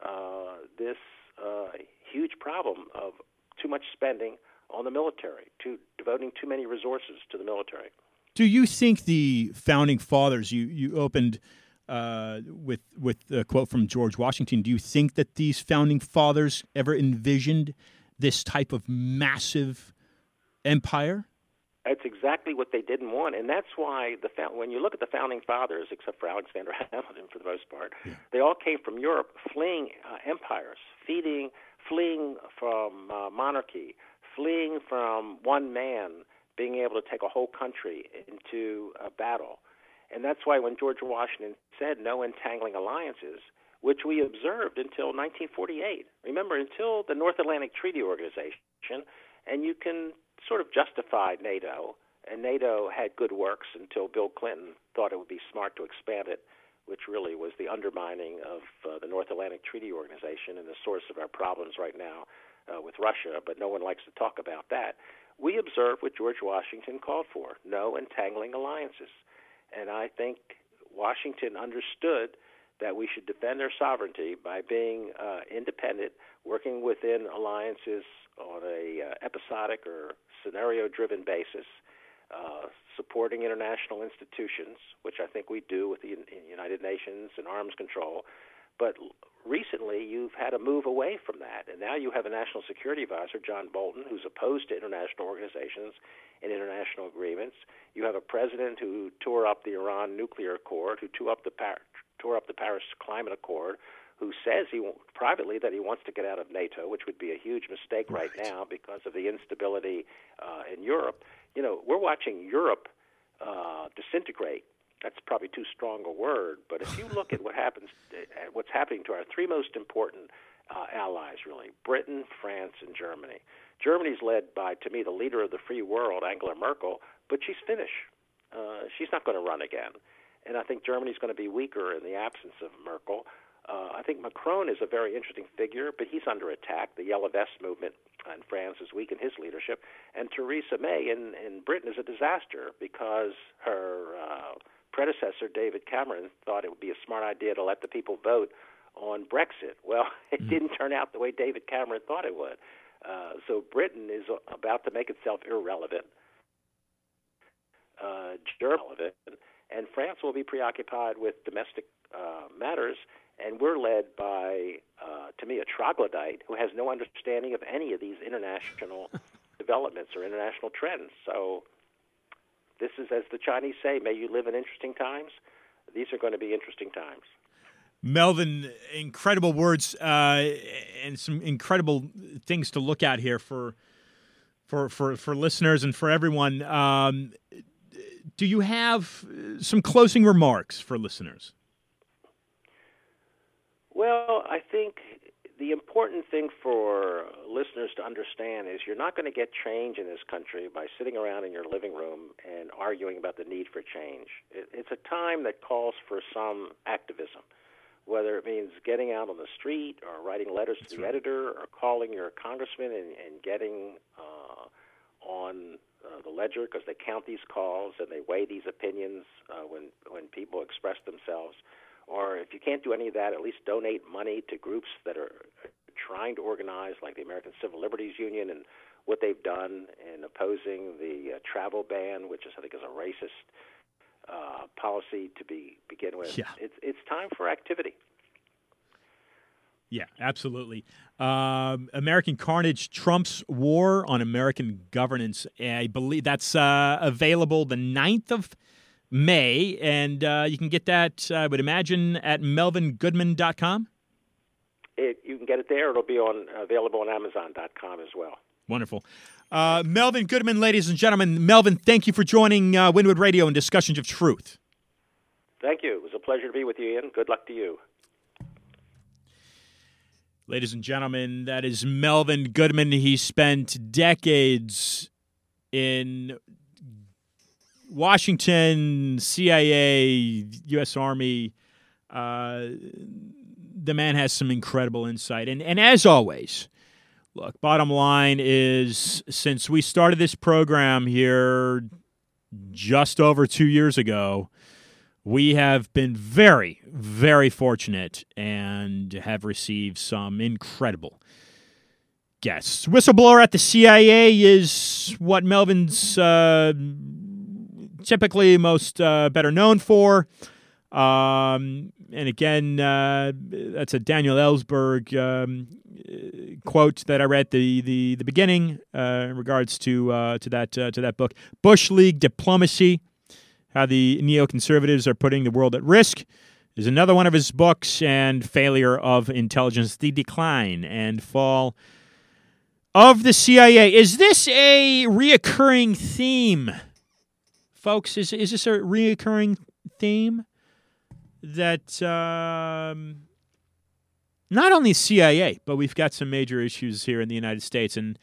uh, this uh, huge problem of too much spending on the military, to devoting too many resources to the military. Do you think the founding fathers you you opened uh, with with a quote from George Washington? Do you think that these founding fathers ever envisioned this type of massive empire? That's exactly what they didn't want, and that's why the when you look at the founding fathers, except for Alexander Hamilton for the most part, yeah. they all came from Europe, fleeing uh, empires, feeding, fleeing from uh, monarchy, fleeing from one man being able to take a whole country into a battle. And that's why when George Washington said no entangling alliances, which we observed until 1948. Remember, until the North Atlantic Treaty Organization, and you can sort of justify NATO, and NATO had good works until Bill Clinton thought it would be smart to expand it, which really was the undermining of uh, the North Atlantic Treaty Organization and the source of our problems right now uh, with Russia, but no one likes to talk about that. We observed what George Washington called for no entangling alliances. And I think Washington understood that we should defend our sovereignty by being uh, independent, working within alliances on a uh, episodic or scenario-driven basis, uh, supporting international institutions, which I think we do with the United Nations and arms control. But recently, you've had a move away from that, and now you have a national security advisor, John Bolton, who's opposed to international organizations and international agreements. You have a president who tore up the Iran nuclear accord, who tore up the Par- tore up the Paris Climate Accord, who says he privately that he wants to get out of NATO, which would be a huge mistake right, right now because of the instability uh, in Europe. You know, we're watching Europe uh, disintegrate. That's probably too strong a word, but if you look at what happens, at what's happening to our three most important uh, allies, really Britain, France, and Germany. Germany's led by, to me, the leader of the free world, Angela Merkel, but she's Finnish. Uh, she's not going to run again. And I think Germany's going to be weaker in the absence of Merkel. Uh, I think Macron is a very interesting figure, but he's under attack. The Yellow Vest movement in France has weakened his leadership. And Theresa May in, in Britain is a disaster because her uh, predecessor, David Cameron, thought it would be a smart idea to let the people vote on Brexit. Well, it mm. didn't turn out the way David Cameron thought it would. Uh, so Britain is about to make itself irrelevant, uh, irrelevant, and France will be preoccupied with domestic uh, matters. And we're led by, uh, to me, a troglodyte who has no understanding of any of these international developments or international trends. So this is, as the Chinese say, may you live in interesting times. These are going to be interesting times. Melvin, incredible words uh, and some incredible things to look at here for for for, for listeners and for everyone. Um, do you have some closing remarks for listeners? Well, I think the important thing for listeners to understand is you're not going to get change in this country by sitting around in your living room and arguing about the need for change. It, it's a time that calls for some activism whether it means getting out on the street or writing letters That's to the right. editor or calling your congressman and, and getting uh, on uh, the ledger because they count these calls and they weigh these opinions uh, when when people express themselves. Or if you can't do any of that, at least donate money to groups that are trying to organize, like the American Civil Liberties Union, and what they've done in opposing the uh, travel ban, which is I think is a racist uh, policy to be begin with. Yeah. It's it's time for activity. Yeah, absolutely. Um, American Carnage Trump's War on American Governance. I believe that's uh, available the 9th of May, and uh, you can get that, I would imagine, at melvingoodman.com. It, you can get it there. It'll be on available on Amazon.com as well. Wonderful. Uh, Melvin Goodman, ladies and gentlemen. Melvin, thank you for joining uh, Wynwood Radio and Discussions of Truth. Thank you. It was a pleasure to be with you, Ian. Good luck to you. Ladies and gentlemen, that is Melvin Goodman. He spent decades in Washington, CIA, U.S. Army. Uh, the man has some incredible insight. And, and as always, look, bottom line is since we started this program here just over two years ago, we have been very, very fortunate and have received some incredible guests. Whistleblower at the CIA is what Melvin's uh, typically most uh, better known for. Um, and again, uh, that's a Daniel Ellsberg um, quote that I read the the the beginning uh, in regards to uh, to that uh, to that book. Bush League diplomacy how the neoconservatives are putting the world at risk is another one of his books, and Failure of Intelligence, The Decline and Fall of the CIA. Is this a reoccurring theme, folks? Is, is this a reoccurring theme that um, not only CIA, but we've got some major issues here in the United States, and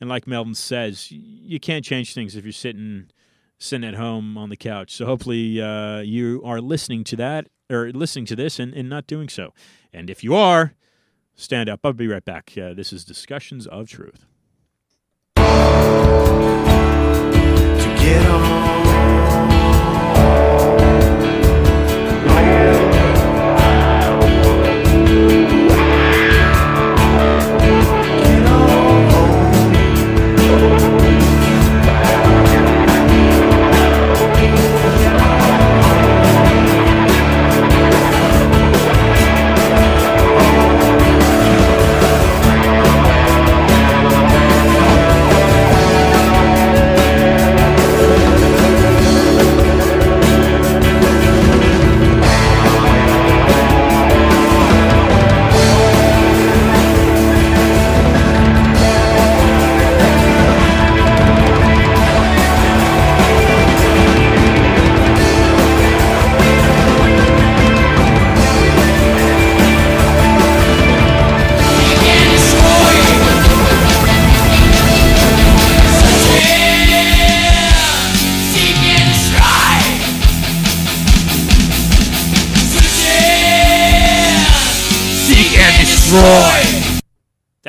and like Melvin says, you can't change things if you're sitting sitting at home on the couch. So hopefully uh, you are listening to that or listening to this and, and not doing so. And if you are, stand up. I'll be right back. Uh, this is Discussions of Truth. to get on.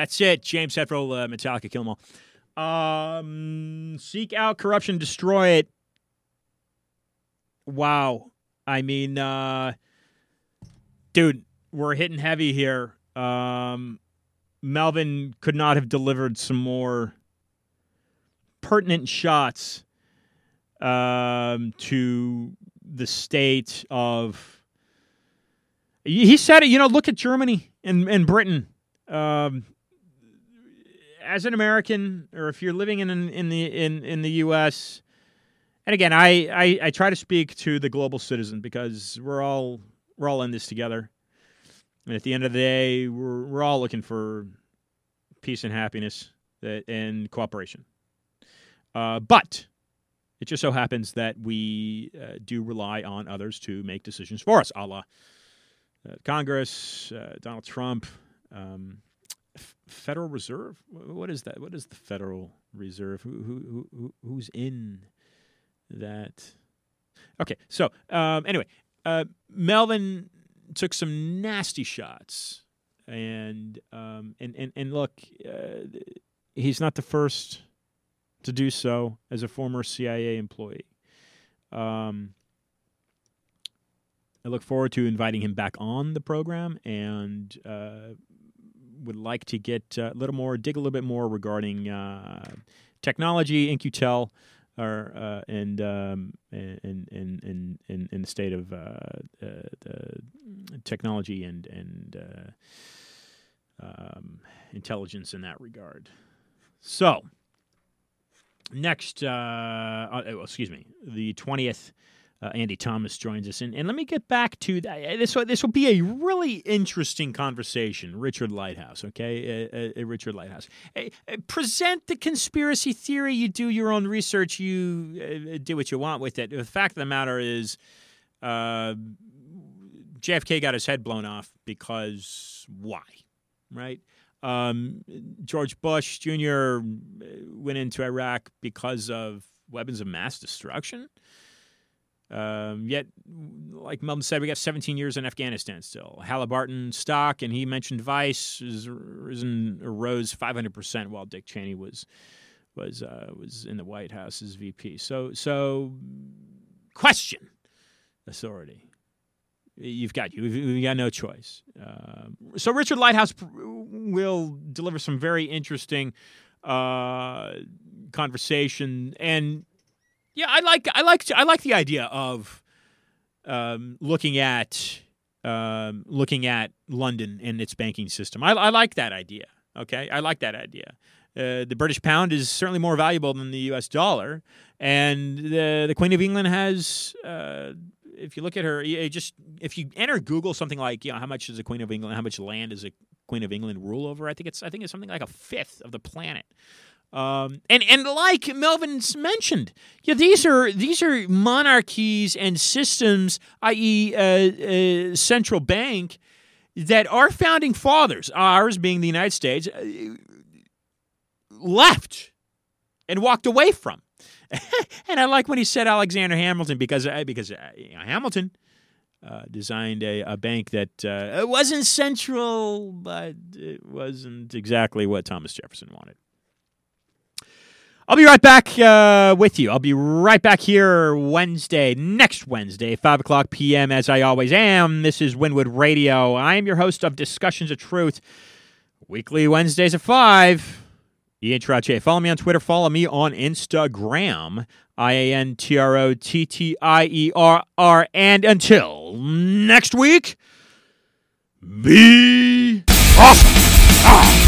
That's it. James Hetfield, uh, Metallica, kill 'em all. Um, seek out corruption, destroy it. Wow. I mean, uh, dude, we're hitting heavy here. Um, Melvin could not have delivered some more pertinent shots um, to the state of. He said it. You know, look at Germany and, and Britain. Um, as an American, or if you're living in in the in in the U.S. And again, I, I I try to speak to the global citizen because we're all we're all in this together. And at the end of the day, we're we're all looking for peace and happiness that, and cooperation. Uh, but it just so happens that we uh, do rely on others to make decisions for us, a la uh, Congress, uh, Donald Trump, um, Federal Reserve. What is that? What is the Federal Reserve? Who, who, who who's in that? Okay, so um, anyway, uh, Melvin took some nasty shots, and um, and and and look, uh, he's not the first to do so as a former CIA employee. Um, I look forward to inviting him back on the program and uh, would like to get uh, a little more, dig a little bit more regarding uh, technology, In-Q-Tel, or uh, and um, in, in, in the state of uh, uh, technology and and uh, um, intelligence in that regard. So next, excuse me, the twentieth. Uh, Andy Thomas joins us, and, and let me get back to that. This will, this will be a really interesting conversation. Richard Lighthouse, okay, uh, uh, Richard Lighthouse, Uh, uh, present the conspiracy theory. You do your own research. You uh, do what you want with it. The fact of the matter is, uh, JFK got his head blown off because why? right? Um, George Bush Jr. went into Iraq because of weapons of mass destruction. Um, yet, like Melvin said, we got 17 years in Afghanistan still. Halliburton stock, and he mentioned Vice, is risen rose 500 percent while Dick Cheney was was uh, was in the White House as VP. So so question authority. You've got you. You've got no choice. Uh, so Richard Lighthouse will deliver some very interesting uh, conversation, and yeah, I like I like I like the idea of um, looking at um, looking at London and its banking system. I, I like that idea. Okay, I like that idea. Uh, the British pound is certainly more valuable than the U.S. dollar, and the the Queen of England has. Uh, if you look at her, just if you enter Google something like you know how much is the Queen of England, how much land does a Queen of England rule over? I think it's I think it's something like a fifth of the planet. Um, and and like Melvin's mentioned, yeah, these are these are monarchies and systems, i.e., uh, uh, central bank, that our founding fathers, ours being the United States, uh, left and walked away from. and I like when he said Alexander Hamilton because uh, because uh, you know, Hamilton uh, designed a, a, bank that uh, wasn't central, but it wasn't exactly what Thomas Jefferson wanted. I'll be right back uh, with you. I'll be right back here Wednesday, next Wednesday, 5 o'clock p.m., as I always am. This is Wynwood Radio. I am your host of Discussions of Truth, weekly Wednesdays at 5. Ian Trottier. Follow me on Twitter. Follow me on Instagram. I A N T R O T T I E R R. And until next week, be awesome. Ah.